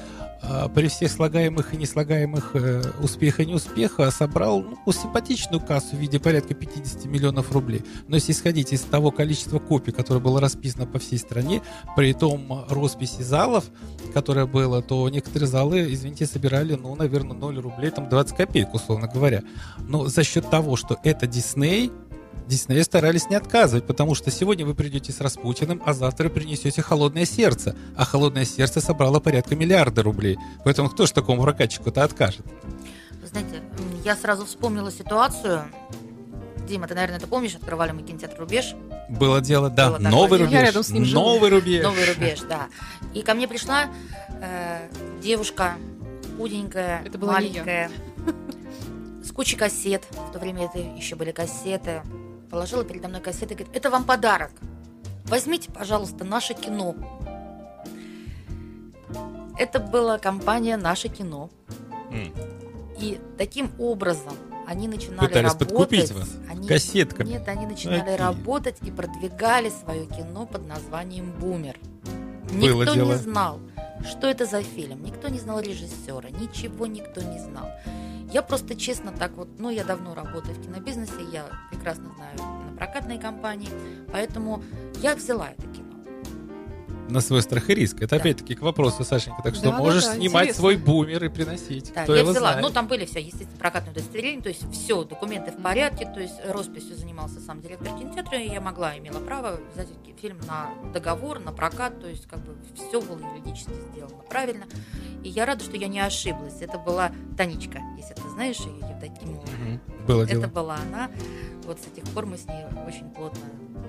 при всех слагаемых и неслагаемых э, успеха и неуспеха собрал ну, симпатичную кассу в виде порядка 50 миллионов рублей. Но если исходить из того количества копий, которое было расписано по всей стране, при том росписи залов, которое было, то некоторые залы, извините, собирали, ну, наверное, 0 рублей, там 20 копеек, условно говоря. Но за счет того, что это Дисней, Дисней старались не отказывать, потому что сегодня вы придете с Распутиным, а завтра принесете «Холодное сердце». А «Холодное сердце» собрало порядка миллиарда рублей. Поэтому кто же такому прокатчику-то откажет? Вы знаете, я сразу вспомнила ситуацию. Дима, ты, наверное, это помнишь, открывали мы кинотеатр «Рубеж». Было дело, да, Было новый дело. рубеж. Я рядом с ним живу. новый рубеж. Новый рубеж, да. И ко мне пришла э, девушка, худенькая, Это была маленькая, с кучей кассет. В то время это еще были кассеты. Положила передо мной кассеты и говорит, это вам подарок. Возьмите, пожалуйста, наше кино. Это была компания «Наше кино». М. И таким образом они начинали Пытались работать. подкупить вас Они, кассетками. Нет, они начинали Какие? работать и продвигали свое кино под названием «Бумер». Было Никто дело. не знал, что это за фильм. Никто не знал режиссера, ничего никто не знал. Я просто честно так вот, ну, я давно работаю в кинобизнесе, я прекрасно знаю на прокатной компании, поэтому я взяла это кино. На свой страх и риск. Это Да. опять-таки к вопросу, Сашенька. Так что Да, можешь да, снимать интересно. свой бумер и приносить. Да, Кто я его взяла. знает. Ну, там были все, естественно, прокатные удостоверения, то есть все, документы в порядке, то есть росписью занимался сам директор кинотеатра, и я могла, имела право взять фильм на договор, на прокат, то есть как бы все было юридически сделано правильно. И я рада, что я не ошиблась. Это была Таничка, если ты знаешь ее, Евдокимова. Мгм. Было Это дело. была она. Вот с тех пор мы с ней очень плотно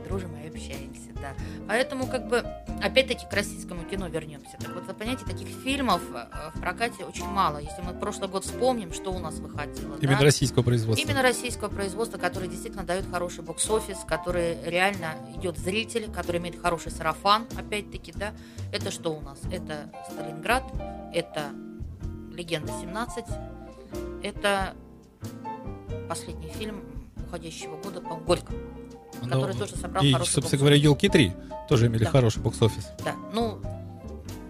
дружим и общаемся, да. Поэтому, как бы, опять-таки, к российскому кино вернемся. Так вот, вы понимаете, таких фильмов э, в прокате очень мало. Если мы прошлый год вспомним, что у нас выходило, Именно да? российского производства. Именно российского производства, который действительно дает хороший бокс-офис, который реально идет зритель, который имеет хороший сарафан, опять-таки, да. Это что у нас? Это Сталинград, это Легенда 17, это последний фильм уходящего года, по-моему, Горько. Ну, который тоже собрал и, хороший собственно говоря, елки 3 тоже имели Да. хороший бокс-офис. Да, ну,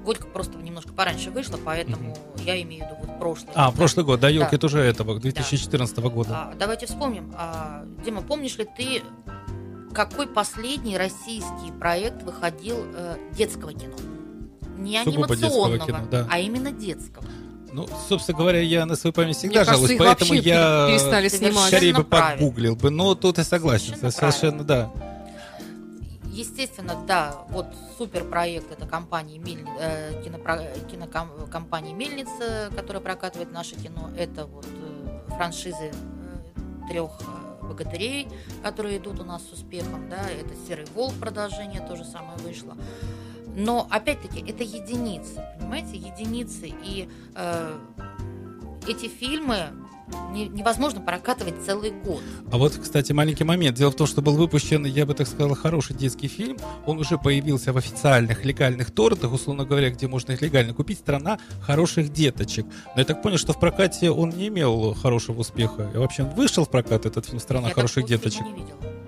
Горько просто немножко пораньше вышла, поэтому я имею в виду вот прошлый. А, год. прошлый год, да, елки Да. тоже этого, 2014 года. А, давайте вспомним. А, Дима, помнишь ли ты, какой последний российский проект выходил э, детского кино? Не Сугубо анимационного, кино, да. а именно детского. Ну, собственно говоря, я на свою память всегда Мне кажется, жалуюсь, их поэтому я перестали снимать. скорее бы погуглил бы. Но тут я согласен, Совершенно совершенно, да. Естественно, да, вот суперпроект это компании Мель... э, кинопро- киноком- компании Мельница, которая прокатывает наше кино. Это вот э, франшизы трех богатырей, которые идут у нас с успехом, да, это Серый Волк продолжение то же самое вышло. Но опять-таки это единицы, понимаете, единицы. И э, эти фильмы не- невозможно прокатывать целый год. А вот, кстати, маленький момент. Дело в том, что был выпущен, я бы так сказал, хороший детский фильм. Он уже появился в официальных легальных торрентах, условно говоря, где можно их легально купить. Страна хороших деточек. Но я так понял, что в прокате он не имел хорошего успеха. И вообще он вышел в прокат, этот фильм «Страна Я хороших деточек». не видела.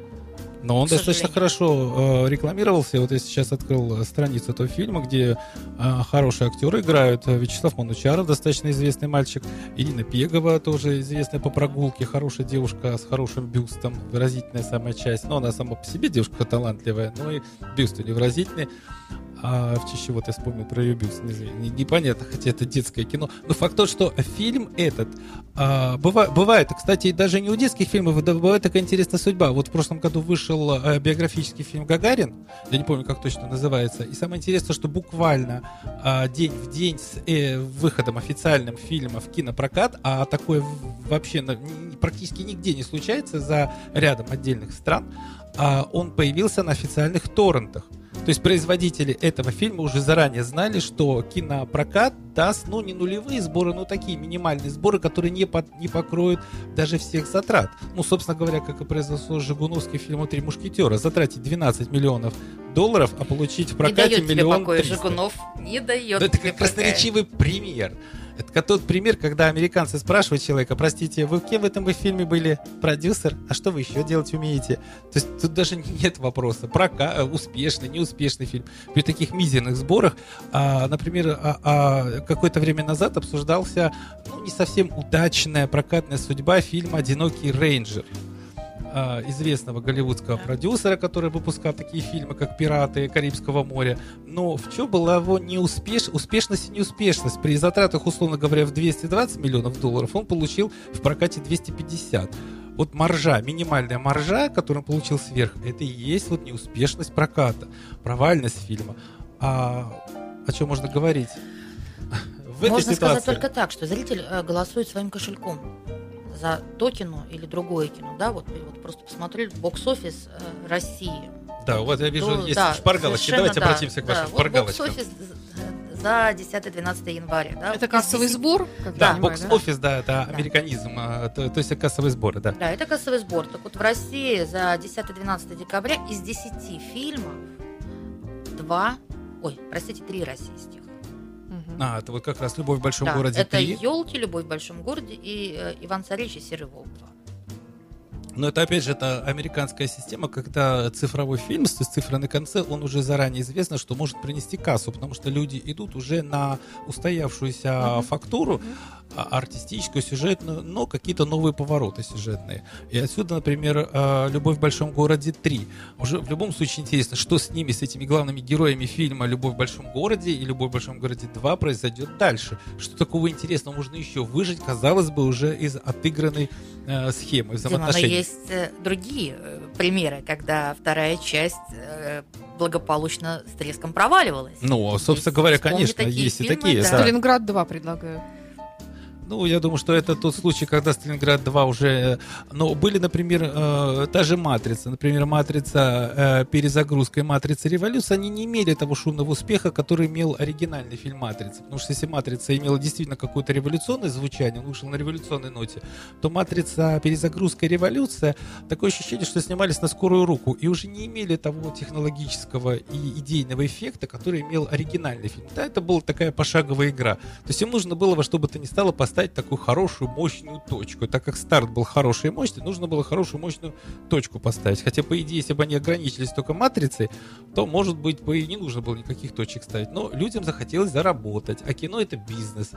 Но он достаточно хорошо э, рекламировался. Вот я сейчас открыл э, страницу этого фильма, где э, хорошие актеры играют. Э, Вячеслав Манучаров, достаточно известный мальчик. Ирина Пегова, тоже известная по прогулке. Хорошая девушка с хорошим бюстом. Выразительная самая часть. Но она сама по себе девушка талантливая, но и бюст у нее выразительный. А в честь вот я вспомнил про ее бюст. Не Непонятно, хотя это детское кино. Но факт тот, что фильм этот а, быва- бывает, кстати, даже не у детских фильмов, да, бывает такая интересная судьба. Вот в прошлом году вышел э, биографический фильм «Гагарин», я не помню, как точно называется, и самое интересное, что буквально а, день в день с э, выходом официальным фильма в кинопрокат, а такое вообще практически нигде не случается за рядом отдельных стран, а, он появился на официальных торрентах. То есть производители этого фильма уже заранее знали, что кинопрокат даст, ну, не нулевые сборы, но такие минимальные сборы, которые не, под- не покроют даже всех затрат. Ну, собственно говоря, как и произошло с Жигуновским фильмом «Три мушкетера». Затратить 12 миллионов долларов, а получить в Не прокате дает тебе миллион покоя 300. Жигунов. Не дает Ну, это тебе как красноречивый пример. Это тот пример, когда американцы спрашивают человека, простите, вы кем в этом фильме были? Продюсер? А что вы еще делать умеете? То есть тут даже *laughs* нет вопроса. Прока... э, Успешный, неуспешный фильм. При таких мизерных сборах, а, например, а- а, какое-то время назад обсуждался ну, не совсем удачная прокатная судьба фильма «Одинокий рейнджер» а, известного голливудского продюсера, который выпускал такие фильмы, как «Пираты Карибского моря». Но в чем была его неуспеш... успешность и неуспешность? При затратах, условно говоря, в 220 миллионов долларов он получил в прокате 250. Вот маржа, минимальная маржа, которую он получил сверх, это и есть вот неуспешность проката, провальность фильма. А о чем можно говорить? В этой Можно сказать ситуации- только так, что зритель э, голосует своим кошельком за то кино или другое кино, да, вот, вот просто посмотрели бокс-офис э, России. Да, вот я вижу, Ну, есть да, шпаргалочки. Давайте да, обратимся к да. вашим Вот шпаргалочкам. бокс-офис за 10-12 января, да. Это кассовый 10 сбор? Да, бокс-офис, да, это американизм, а, то, то есть кассовые сборы, да. Да, это кассовый сбор. Так вот, в России за 10-12 декабря из 10 фильмов два, ой, простите, три российских. А, это вот как раз «Любовь в большом Да, городе это 3». елки, любовь в большом городе и э, Иван Царевич и Серый Волк 2. Но это, опять же, это американская система, когда цифровой фильм, есть цифра на конце, он уже заранее известно, что может принести кассу, потому что люди идут уже на устоявшуюся Мгм. фактуру, а, артистическую, сюжетную, но какие-то новые повороты сюжетные. И отсюда, например, э, «Любовь в большом городе 3». Уже в любом случае интересно, что с ними, с этими главными героями фильма «Любовь в большом городе» и «Любовь в большом городе 2» произойдет дальше. Что такого интересного можно еще выжить, казалось бы, уже из отыгранной э, схемы Дима, но взаимоотношений. есть э, другие э, примеры, когда вторая часть э, благополучно с треском проваливалась. Ну, собственно Есть, говоря, конечно, есть и такие. да. Сталинград 2 предлагаю. Ну, я думаю, что это тот случай, когда Сталинград 2 уже... э, Но были, например, э, та же «Матрица». Например, «Матрица. э, перезагрузка» и «Матрица. Революция», они не имели того шумного успеха, который имел оригинальный фильм «Матрица». Потому что если «Матрица» имела действительно какое-то революционное звучание, он вышел на революционной ноте, то «Матрица. Перезагрузка революция» такое ощущение, что снимались на скорую руку и уже не имели того технологического и идейного эффекта, который имел оригинальный фильм. Да, это была такая пошаговая игра. То есть им нужно было во что бы то ни стало поставить поставить такую хорошую, мощную точку. Так как старт был хороший и мощный, нужно было хорошую, мощную точку поставить. Хотя, по идее, если бы они ограничились только матрицей, то, может быть, бы и не нужно было никаких точек ставить. Но людям захотелось заработать, а кино — это бизнес.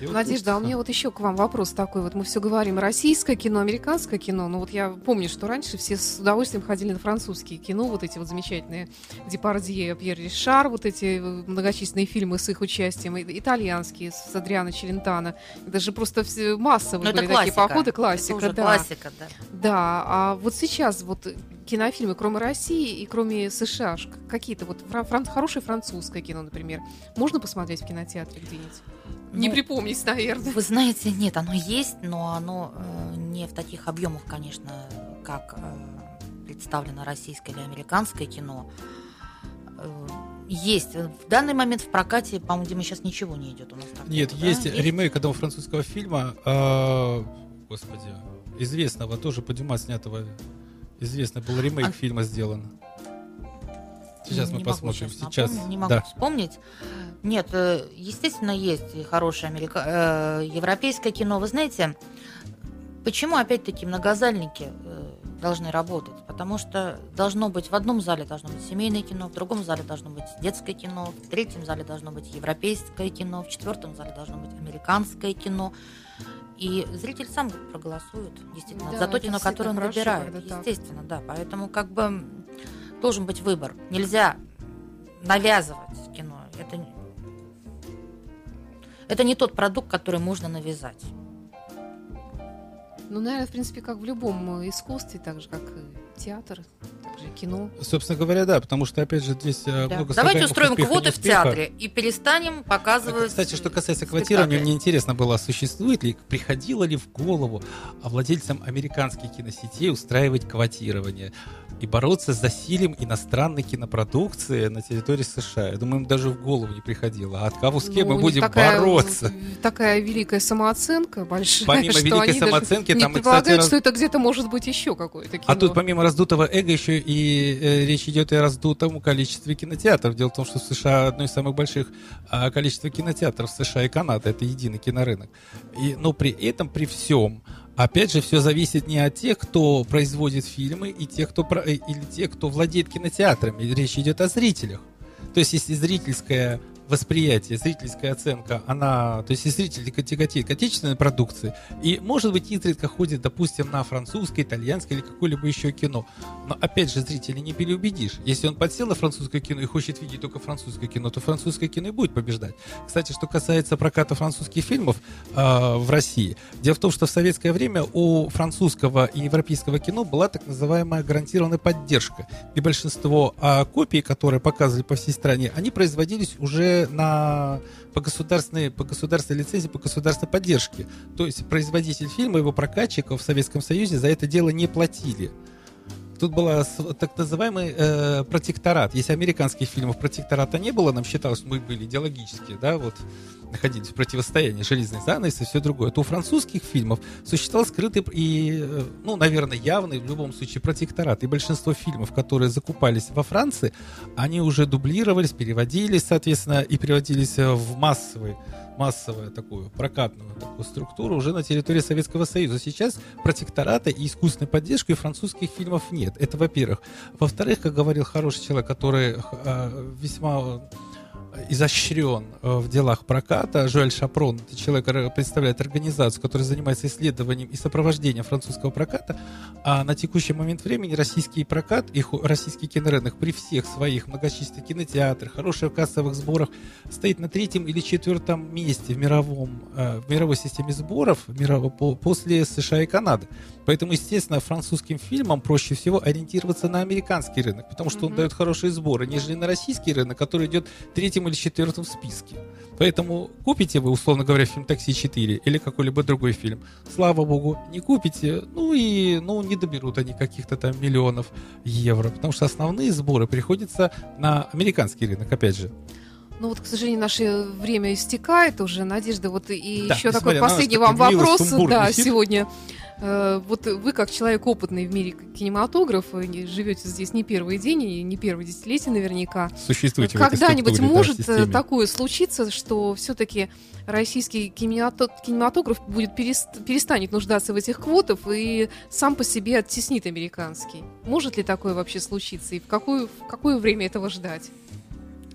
И вот Надежда, а у меня вот еще к вам вопрос такой. Вот мы все говорим российское кино, американское кино. Но вот я помню, что раньше все с удовольствием ходили на французские кино. Вот эти вот замечательные Депардье, Пьер Ришар, вот эти э, многочисленные фильмы с их участием. и- Итальянские с Адриано Челентано. Это же просто все массовые Ну, это были такие классика. походы. Классика, Это уже да. классика, да. Да, а вот сейчас вот кинофильмы, кроме России и кроме США, какие-то вот фран- фран- хорошее французское кино, например, можно посмотреть в кинотеатре где-нибудь? Не Ну, припомнить, наверное. Вы знаете, нет, оно есть, но оно э, не в таких объемах, конечно, как э, представлено российское или американское кино. Э, есть. В данный момент в прокате, по-моему, Дима, сейчас ничего не идет у нас. такого, Нет, да? есть ремейк одного французского фильма, э, господи, известного, тоже по Дюма снятого. Известный был ремейк А- фильма сделан. Сейчас Не мы посмотрим. сейчас Сейчас, напомнить, не могу да. вспомнить. Нет, э, естественно, есть и хорошее америка... э, европейское кино. Вы знаете, почему опять-таки многозальники э, должны работать? Потому что должно быть в одном зале должно быть семейное кино, в другом зале должно быть детское кино, в третьем зале должно быть европейское кино, в четвертом зале должно быть американское кино. И зритель сам проголосует, действительно, Да, за то кино, которое он хорошо, выбирает. когда так. Естественно, да. Поэтому как бы должен быть выбор. Нельзя навязывать кино. Это, это не тот продукт, который можно навязать. Ну, наверное, в принципе, как в любом э, искусстве, так же, как и театр, так же и кино. Собственно говоря, да, потому что, опять же, здесь э, Да. много Давайте устроим успеха квоты в театре и перестанем показывать. Кстати, что касается квотирования, мне интересно было, существует ли, приходило ли в голову а владельцам американских киносетей устраивать квотирование и бороться с засилием иностранной кинопродукции на территории США. Я думаю, им даже в голову не приходило. А от кого с кем Ну, мы будем такая, бороться? Такая великая самооценка большая. Помимо *laughs* что великой самооценки, не там, предполагают, кстати, раз- что это где-то может быть еще какое-то кино. А тут помимо раздутого эго еще и э, речь идет и о раздутом количестве кинотеатров. Дело в том, что в США одно из самых больших а, количества кинотеатров США и Канада. Это единый кинорынок. И, но при этом, при всем, опять же, все зависит не от тех, кто производит фильмы, и тех, кто э, или тех, кто владеет кинотеатрами. Речь идет о зрителях. То есть, если зрительское восприятие, зрительская оценка, она, то есть, если зритель тяготеет к отечественной продукции, и, может быть, изредка ходит, допустим, на французское, итальянское или какое-либо еще кино. Но, опять же, зрителя не переубедишь. Если он подсел на французское кино и хочет видеть только французское кино, то французское кино и будет побеждать. Кстати, что касается проката французских фильмов э, в России, дело в том, что в советское время у французского и европейского кино была так называемая гарантированная поддержка. И большинство а, копий, которые показывали по всей стране, они производились уже на по государственной, по государственной лицензии, по государственной поддержке. То есть производитель фильма, его прокатчиков в Советском Союзе за это дело не платили. Тут был так называемый э, протекторат. Если американских фильмов протектората не было, нам считалось, мы были идеологически, да, вот находились в противостоянии железной занавес и все другое, то у французских фильмов существовал скрытый и, э, ну, наверное, явный в любом случае протекторат. И большинство фильмов, которые закупались во Франции, они уже дублировались, переводились, соответственно, и переводились э, в массовый массовую такую прокатную такую структуру уже на территории Советского Союза. Сейчас протектората и искусственной поддержки у французских фильмов нет. Это во-первых. Во-вторых, как говорил хороший человек, который э, весьма изощрен э, в делах проката. Жуэль Шапрон, это человек представляет организацию, которая занимается исследованием и сопровождением французского проката. А на текущий момент времени российский прокат и ху- российский кинорынок при всех своих многочисленных кинотеатрах, хороших кассовых сборах стоит на третьем или четвертом месте в, мировом, э, в мировой системе сборов мирово- по- после США и Канады. Поэтому, естественно, французским фильмам проще всего ориентироваться на американский рынок, потому что он Мгм. дает хорошие сборы, нежели на российский рынок, который идет третьим или четвертым в списке. Поэтому купите вы, условно говоря, фильм «Такси 4» или какой-либо другой фильм. Слава богу, не купите, ну и ну, не доберут они каких-то там миллионов евро, потому что основные сборы приходятся на американский рынок, опять же. Ну вот, к сожалению, наше время истекает уже. Надежда, вот и Да, еще такой последний вам вопрос. Да, эфир. сегодня. Э, Вот вы, как человек опытный в мире кинематографа, не- живете здесь не первый день и не первое десятилетие наверняка. Существуете этой Когда-нибудь структуре, да, может э, такое случиться, что все-таки российский кинемато- кинематограф будет перест- перестанет нуждаться в этих квотах и сам по себе оттеснит американский? Может ли такое вообще случиться и в какое, в какое время этого ждать?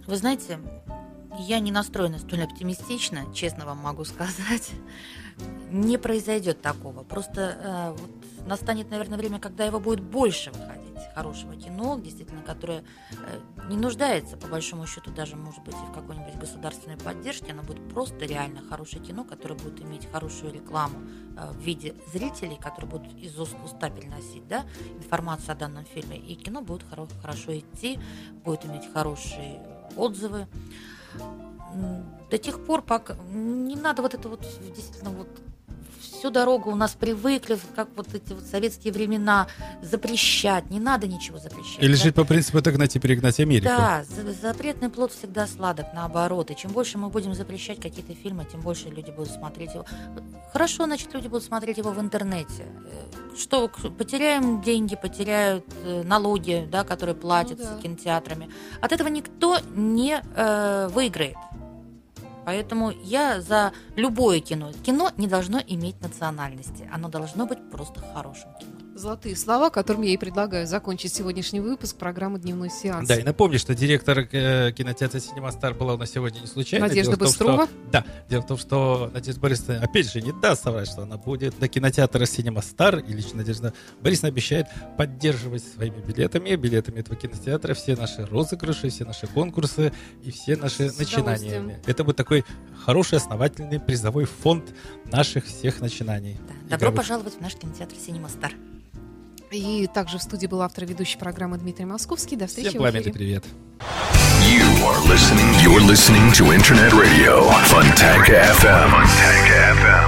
Вы знаете, я не настроена столь оптимистично, честно вам могу сказать. Не произойдет такого. Просто э, вот настанет, наверное, время, когда его будет больше выходить хорошего кино, действительно, которое э, не нуждается, по большому счету, даже, может быть, и в какой-нибудь государственной поддержке. Оно будет просто реально хорошее кино, которое будет иметь хорошую рекламу э, в виде зрителей, которые будут из уст уста переносить да, информацию о данном фильме. И кино будет хоро- хорошо идти, будет иметь хорошие отзывы. До тех пор, пока не надо вот это вот действительно вот всю дорогу у нас привыкли, как вот эти вот советские времена, запрещать. Не надо ничего запрещать. Или Да. жить по принципу догнать и перегнать Америку. Да, за- запретный плод всегда сладок, наоборот. И чем больше мы будем запрещать какие-то фильмы, тем больше люди будут смотреть его. Хорошо, значит, люди будут смотреть его в интернете. Э, Что, потеряем деньги, потеряют э, налоги, да, которые платятся Ну да. кинотеатрами. От этого никто не э, выиграет. Поэтому я за любое кино. Кино не должно иметь национальности. Оно должно быть просто хорошим кино. Золотые слова, которыми я и предлагаю закончить сегодняшний выпуск программы «Дневной сеанс». Да, и напомню, что директор э, кинотеатра «Синема Стар» была у нас сегодня не случайно. Надежда Дело в том, Быстрова. что- да, дело в том, что Надежда Борисовна, опять же, не даст соврать, что она будет на кинотеатра «Синема Стар», и лично Надежда Борисовна обещает поддерживать своими билетами, билетами этого кинотеатра все наши розыгрыши, все наши конкурсы и все наши С начинания. Это будет такой хороший, основательный призовой фонд наших всех начинаний. Да. Добро пожаловать в наш кинотеатр «Синема Стар». И также в студии был автор ведущей программы Дмитрий Московский. До встречи Всем в пламенный привет. You are listening. You're listening to Internet Radio Fontanka FM. Fontanka FM.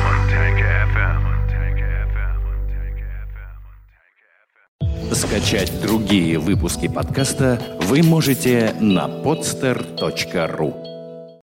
Скачать другие выпуски подкаста вы можете на podster.ru.